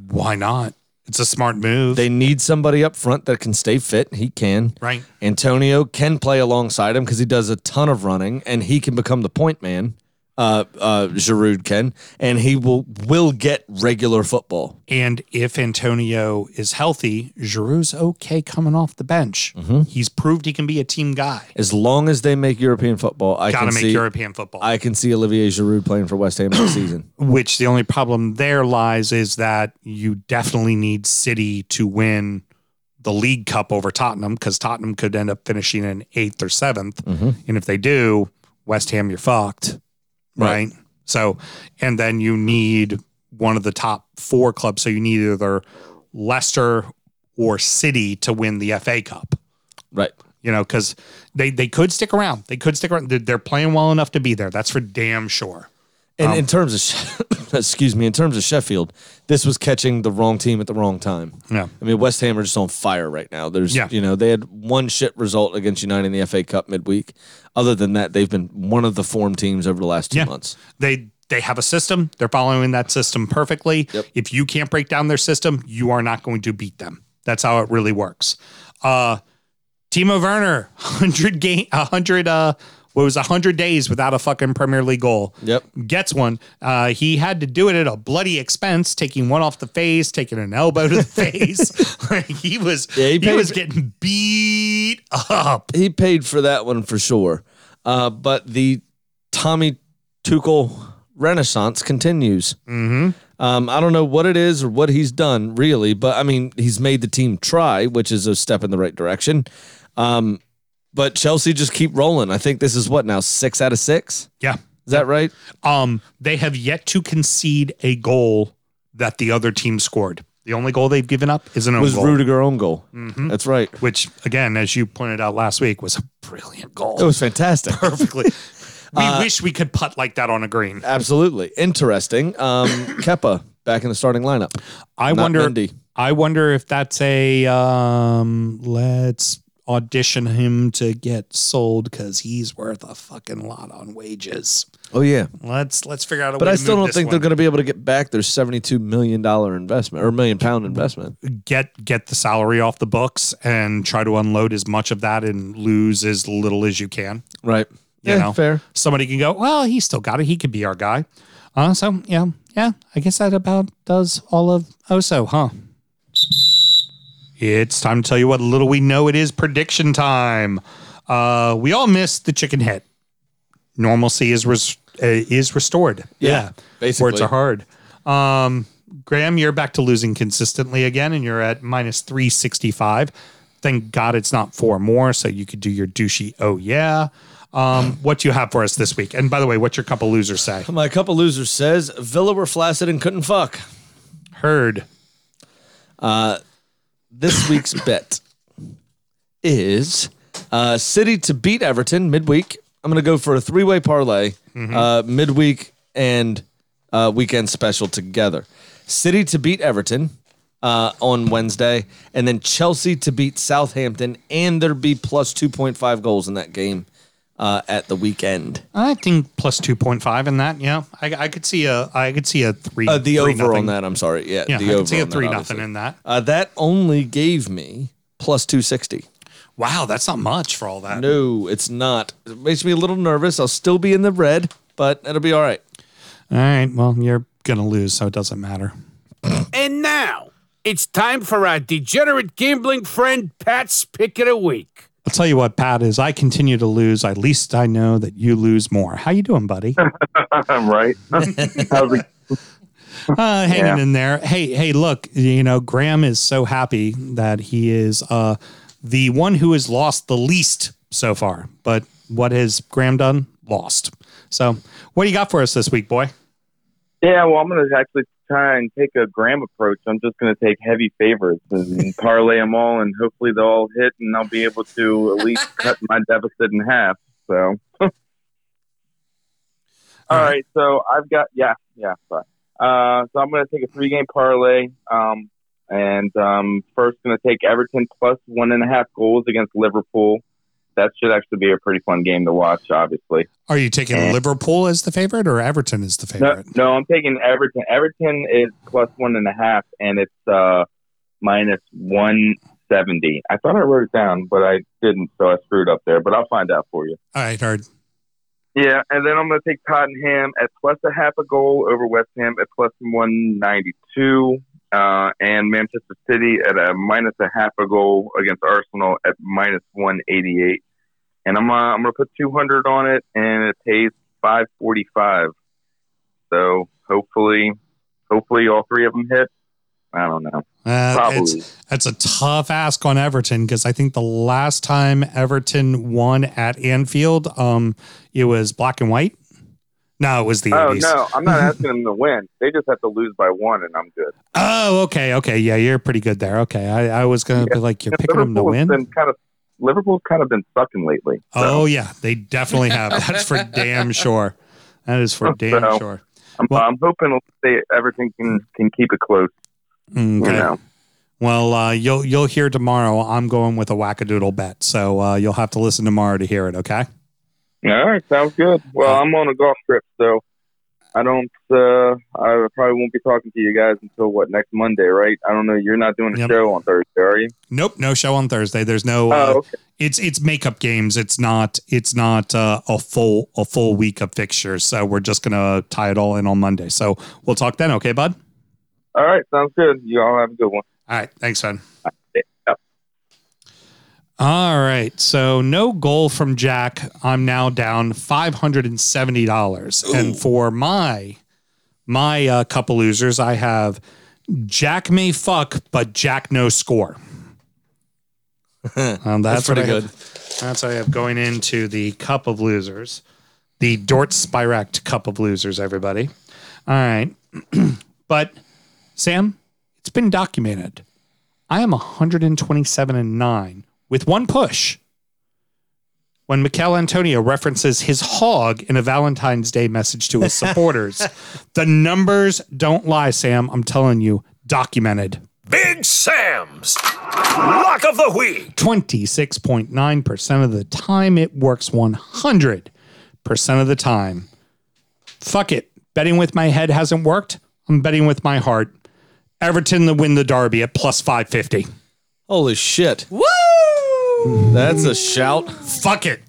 Why not? It's a smart move. They need somebody up front that can stay fit. He can. right. Antonio can play alongside him because he does a ton of running and he can become the point man. Uh, uh, Giroud can, and he will will get regular football. And if Antonio is healthy, Giroud's okay coming off the bench. Mm-hmm. He's proved he can be a team guy. As long as they make European football, I Got to can make see European football. I can see Olivier Giroud playing for West Ham next season. which the only problem there lies is that you definitely need City to win the League Cup over Tottenham because Tottenham could end up finishing in eighth or 7th Mm-hmm. And if they do, West Ham, you're fucked. Right. Right. So, and then you need one of the top four clubs. So you need either Leicester or City to win the FA Cup. Right. You know, because they, they could stick around. They could stick around. They're, they're playing well enough to be there. That's for damn sure. And in terms of, excuse me, in terms of Sheffield, this was catching the wrong team at the wrong time. Yeah. I mean, West Ham are just on fire right now. There's, Yeah. you know, they had one shit result against United in the FA Cup midweek. Other than that, they've been one of the form teams over the last two Yeah. months. They they have a system. They're following that system perfectly. Yep. If you can't break down their system, you are not going to beat them. That's how it really works. Uh Timo Werner, 100 game 100 uh was 100 days without a fucking Premier League goal. Yep. Gets one. Uh, he had to do it at a bloody expense, taking one off the face, taking an elbow to the face. he was Yeah, he he, was getting beat up. He paid for that one for sure. Uh, but the Tommy Tuchel renaissance continues. Mm-hmm. Um, I don't know what it is or what he's done really, but I mean, he's made the team try, which is a step in the right direction. Um, but Chelsea just keep rolling. I think this is what now six out of six. Yeah. Is that right? Um, they have yet to concede a goal that the other team scored. The only goal they've given up is an own was goal, Rudiger own goal? Mm-hmm. That's right. which again, as you pointed out last week, was a brilliant goal. It was fantastic. perfectly. We wish we could putt like that on a green. Absolutely interesting. Um, Kepa back in the starting lineup. I Not wonder. Mendy. I wonder if that's a um, let's audition him to get sold because he's worth a fucking lot on wages. Oh yeah, Let's let's figure out a but way I to still don't think they're going to be able to get back their seventy-two million dollar investment or million pound investment. get get the salary off the books and try to unload as much of that and lose as little as you can. Right. You yeah, know, fair. Somebody can go, well, he still got it. He could be our guy. Uh, so yeah, yeah. I guess that about does all of Oso, huh? It's time to tell you what little we know. It is prediction time. Uh, we all missed the chicken head. Normalcy is res- uh, is restored. Yeah, basically. Words are hard. Um, Graham, you're back to losing consistently again, and you're at minus 365. Thank God it's not four more, so you could do your douchey, oh yeah. Um, what do you have for us this week? And by the way, what's your couple losers say? My couple losers says Villa were flaccid and couldn't fuck. Heard. This week's bet is uh, City to beat Everton midweek. I'm going to go for a three way parlay, uh, midweek and uh, weekend special together. City to beat Everton uh, on Wednesday, and then Chelsea to beat Southampton, and there be plus 2.5 goals in that game uh, at the weekend. I think plus 2.5 in that. Yeah. I, I could see a, I could see a three. Uh, the three over nothing. on that, I'm sorry. Yeah, Yeah. the I over could see a on that, three obviously. nothing in that. Uh, that only gave me plus 260. Wow. That's not much for all that. No, it's not. It makes me a little nervous. I'll still be in the red, but it'll be all right. All right. Well, you're going to lose, so it doesn't matter. And now, it's time for our degenerate gambling friend Pat's Pick of the Week. I'll tell you what, Pat, is I continue to lose. At least I know that you lose more. How you doing, buddy? I'm right. uh, hanging Yeah. in there. Hey, hey, look, you know, Graham is so happy that he is uh, the one who has lost the least so far. But what has Graham done? Lost. So, what do you got for us this week, boy? Yeah, well, I'm going to actually try and take a Graham approach. I'm just going to take heavy favorites and parlay them all, and hopefully they'll all hit, and I'll be able to at least cut my deficit in half. So, all right. So I've got yeah, yeah. Sorry. Uh, so I'm going to take a three game parlay, um, and um, first going to take Everton plus one and a half goals against Liverpool. That should actually be a pretty fun game to watch. Obviously. Are you taking Eh. Liverpool as the favorite or Everton as the No, favorite? no, I'm taking Everton. Everton is plus one and a half, and it's uh, minus one seventy. I thought I wrote it down, but I didn't, so I screwed up there. But I'll find out for you. All right, heard. Yeah, and then I'm going to take Tottenham at plus a half a goal over West Ham at plus 192, uh, and Manchester City at a minus a half a goal against Arsenal at minus 188. And I'm uh, I'm going to put 200 on it, and it pays 545. So hopefully, hopefully all three of them hit. I don't know. Uh, Probably. it's, that's a tough ask on Everton because I think the last time Everton won at Anfield, um, it was black and white. No, it was the Oh 80s. no, I'm not asking them to win. They just have to lose by one, and I'm good. Oh, okay, okay, yeah, you're pretty good there. Okay, I, I was gonna be like, you're picking them to win. Been kind of Liverpool's kind of been sucking lately. so. Oh yeah, they definitely have. That's for damn sure. That is for damn So, sure. I'm, Well- I'm hoping they everything can can keep it close. Okay. You know. Well, uh, you'll you'll hear tomorrow. I'm going with a wackadoodle bet, so uh, you'll have to listen tomorrow to hear it. Okay. All right, sounds good. Well, I'm on a golf trip, so I don't. Uh, I probably won't be talking to you guys until what next Monday, right? I don't know. You're not doing a Yep. show on Thursday, are you? Nope, no show on Thursday. There's no. Uh, Oh, okay. It's it's makeup games. It's not it's not uh, a full a full week of fixtures. So we're just gonna tie it all in on Monday. So we'll talk then. Okay, bud. All right, sounds good. You all have a good one. All right. Thanks, man. All right. So no goal from Jack. I'm now down five hundred and seventy dollars. And for my my uh, couple losers, I have Jack may fuck, but Jack no score. Um, that's, That's pretty I good. have- that's what I have going into the cup of losers, the Dort Spirect cup of losers. Everybody. All right. but Sam, it's been documented. I am 127 and 9 with one push. When Michail Antonio references his hog in a Valentine's Day message to his supporters, the numbers don't lie, Sam. I'm telling you, documented. Big Sam's Lock of the Week. 26.9% of the time, it works 100% of the time. Fuck it. Betting with my head hasn't worked. I'm betting with my heart. Everton to win the derby at plus 550. Holy shit. Woo! That's a shout. Fuck it.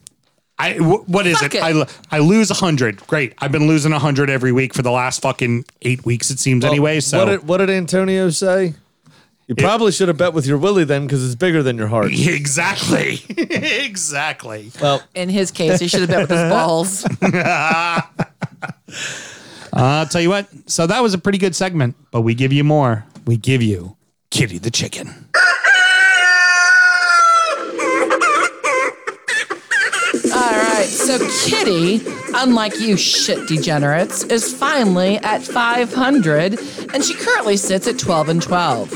I wh- what is Fuck it? it. I I lose 100. Great. I've been losing 100 every week for the last fucking 8 weeks it seems anyway, so what did, what did Antonio say? You probably should have bet with your willy then because it's bigger than your heart. Exactly. exactly. Well, In his case, he should have bet with his balls. I'll uh, tell you what. So that was a pretty good segment, but we give you more. We give you Kitty the chicken. All right, so Kitty, unlike you shit degenerates, is finally at 500, and she currently sits at 12 and 12.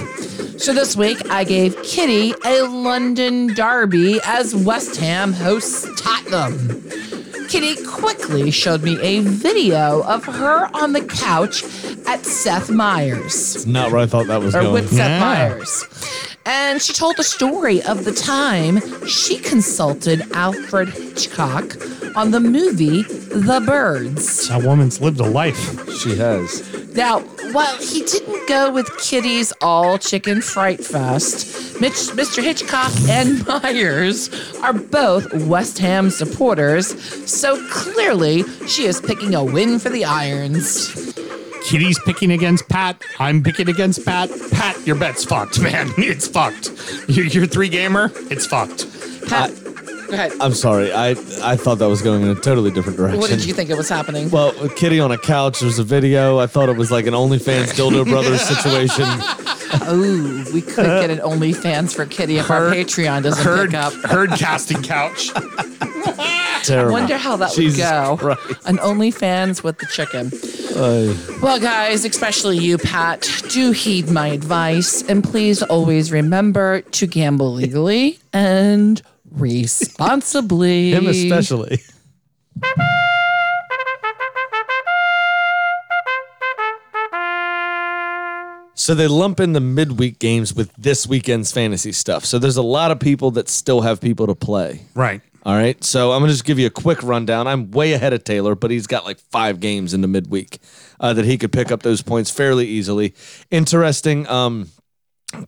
So this week, I gave Kitty a London derby as West Ham hosts Tottenham. Kitty quickly showed me a video of her on the couch at Seth Meyers not where I thought that was or going. with Seth Yeah. Meyers. And she told the story of the time she consulted Alfred Hitchcock on the movie The Birds. That woman's lived a life. She has. Now, while he didn't go with Kitty's all chicken fright fest, Mitch, Mr. Hitchcock and Meyers are both West Ham supporters, so clearly she is picking a win for the Irons. Kitty's picking against Pat. I'm picking against Pat. Pat, your bet's fucked, man. It's fucked. You're three gamer, it's fucked. Pat, go ahead. I'm sorry. I I thought that was going in a totally different direction. What did you think it was happening? Well, with Kitty on a couch, there's a video. I thought it was like an OnlyFans Dildo Brothers situation. Oh, we could get an OnlyFans for Kitty if our Patreon doesn't Herd, pick up. herd casting couch. Terrible. Wonder how that Jesus would go. Christ. An OnlyFans with the chicken. Ay. Well, guys, especially you, Pat, do heed my advice and please always remember to gamble legally and responsibly. him especially. So they lump in the midweek games with this weekend's fantasy stuff. So there's a lot of people that still have people to play. Right. All right. So I'm going to just give you a quick rundown. I'm way ahead of Taylor, but he's got like five games in the midweek uh, that he could pick up those points fairly easily. Interesting. Um,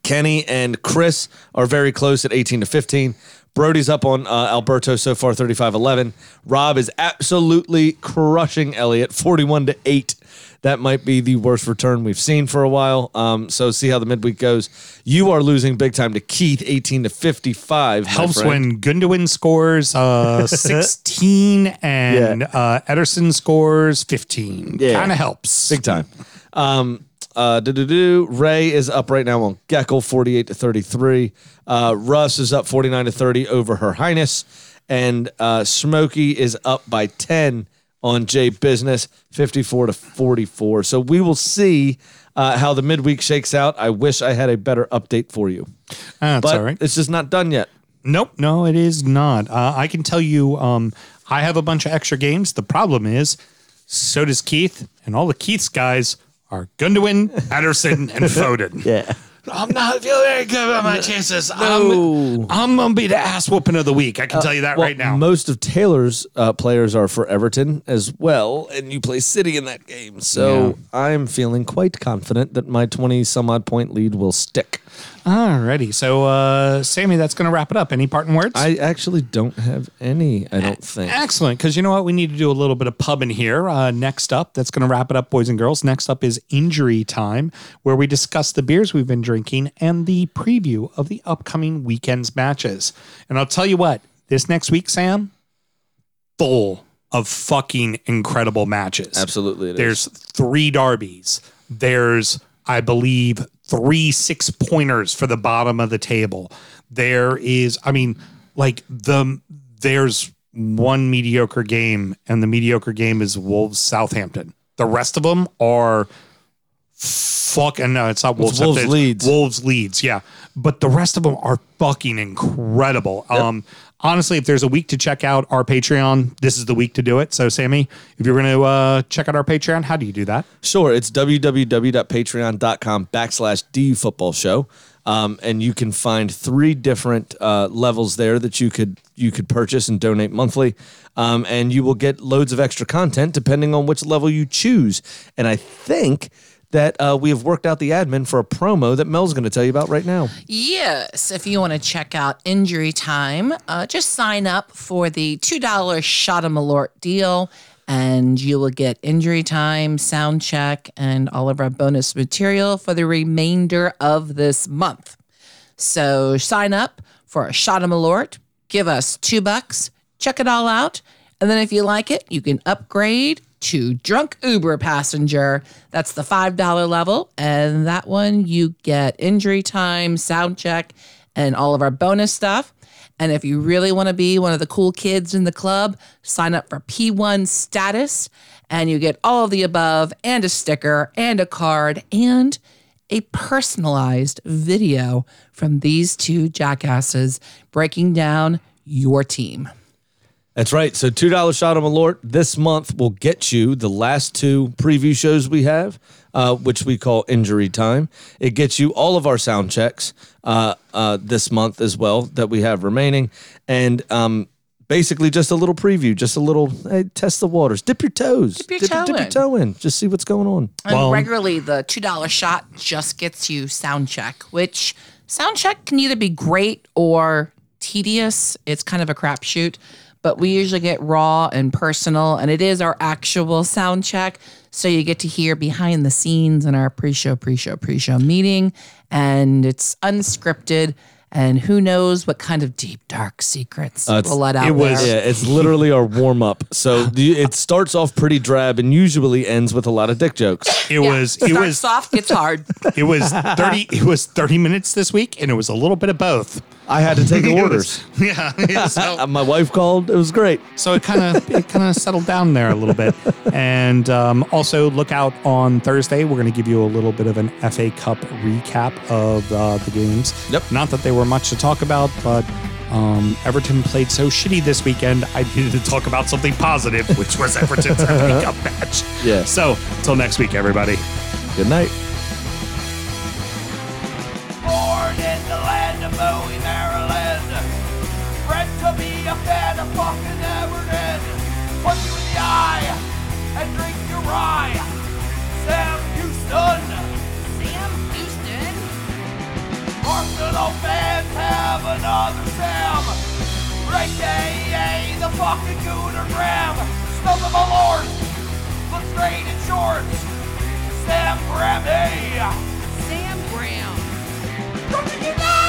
Kenny and Chris are very close at 18 to 15. Brody's up on uh, Alberto so far 35 11. Rob is absolutely crushing Elliot, 41 to 8. That might be the worst return we've seen for a while. Um, so see how the midweek goes. You are losing big time to Keith 18 to 55. Helps when Gundogan scores uh, 16 and uh, Ederson scores 15. Yeah. Kind of helps. Big time. Um, uh. Ray is up right now on Geckel, 48 to 33. Uh, Russ is up 49 to 30 over Her Highness. And uh, Smokey is up by 10 on J Business, 54 to 44. So we will see uh, how the midweek shakes out. I wish I had a better update for you. That's but all right. it's just not done yet. Nope, no, it is not. Uh, I can tell you, um, I have a bunch of extra games. The problem is, so does Keith, and all the Keith's guys are Gundogan, Ederson, and Foden. Yeah. I'm not feeling very good about my chances. I'm, I'm gonna be the ass whooping of the week. I can tell you that Well, right now. Most of Taylor's uh, players are for Everton as well, and you play City in that game. So I'm feeling quite confident that my 20 some odd point lead will stick. Alrighty, so uh, Sammy, that's gonna wrap it up. Any parting words? I actually don't have any, I don't think. Excellent, because you know what? We need to do a little bit of pubbing here. Uh, next up, that's going to wrap it up, boys and girls. Next up is injury time, where we discuss the beers we've been drinking and the preview of the upcoming weekend's matches. And I'll tell you what, this next week, Sam, full of fucking incredible matches. Absolutely. it is. There's three derbies. There's, I believe, three six pointers for the bottom of the table. There is, I mean, like the there's one mediocre game, and the mediocre game is Wolves Southampton. The rest of them are fucking no, it's not Wolves. Wolves Southampton, Leeds. Wolves leads, yeah. But the rest of them are fucking incredible. Um, honestly, if there's a week to check out our Patreon, this is the week to do it. So, Sammy, if you're going to uh, check out our Patreon, how do you do that? Sure, it's www.patreon.com backslash football show. Um, and you can find three different uh, levels there that you could you could purchase and donate monthly, um, and you will get loads of extra content depending on which level you choose. And I think that uh, we have worked out the admin for a promo that Mel's going to tell you about right now. Yes, if you want to check out Injury Time, uh, just sign up for the $2 shot of Malort deal, and you will get Injury Time, Sound Check, and all of our bonus material for the remainder of this month. So sign up for a shot of Malort. give us two bucks, check it all out, and then if you like it, you can upgrade to Drunk Uber Passenger. That's the $5 level. And that one you get injury time, sound check, and all of our bonus stuff. And if you really want to be one of the cool kids in the club, sign up for P1 status and you get all of the above and a sticker and a card and a personalized video from these two jackasses breaking down your team. That's right. So two dollar shot of Malort this month will get you the last two preview shows we have, uh, which we call injury time. It gets you all of our sound checks uh, uh, this month as well that we have remaining, and um, basically just a little preview, just a little hey, test the waters, dip your toes, Dip your dip, toe dip your in. toe in, just see what's going on. And regularly, the $2 shot just gets you sound check, which sound check can either be great or tedious. It's kind of a crapshoot, but we usually get raw and personal, and it is our actual sound check. So you get to hear behind the scenes in our pre show, pre show, pre show meeting, and it's unscripted. And who knows what kind of deep, dark secrets Uh, it's- we'll let out it was- there. Yeah, it's literally our warm up. So the, it starts off pretty drab and usually ends with a lot of dick jokes. It was it Starts was soft, gets hard. it was 30 it was 30 minutes this week and it was a little bit of both. I had to take It was- orders. yeah, yeah, so, My wife called. It was great. so it kind of it kind of settled down there a little bit. And um, also look out on Thursday. We're going to give you a little bit of an FA Cup recap of uh, the games. Yep. Not that they were much to talk about, but um, Everton played so shitty this weekend. I needed to talk about something positive, which was Everton's FA Cup match. Yeah. So until next week, everybody. Good night. Born in the land of Bowie, Maryland of being a fan of fucking Everton. Punch you in the eye and drink your rye. Sam Houston. Sam Houston? Arsenal fans have another Sam. Right day, the fucking Gooner Graham. Stump of a lord. Look straight in shorts. Sam Grammy. Sam Graham. Don't you know.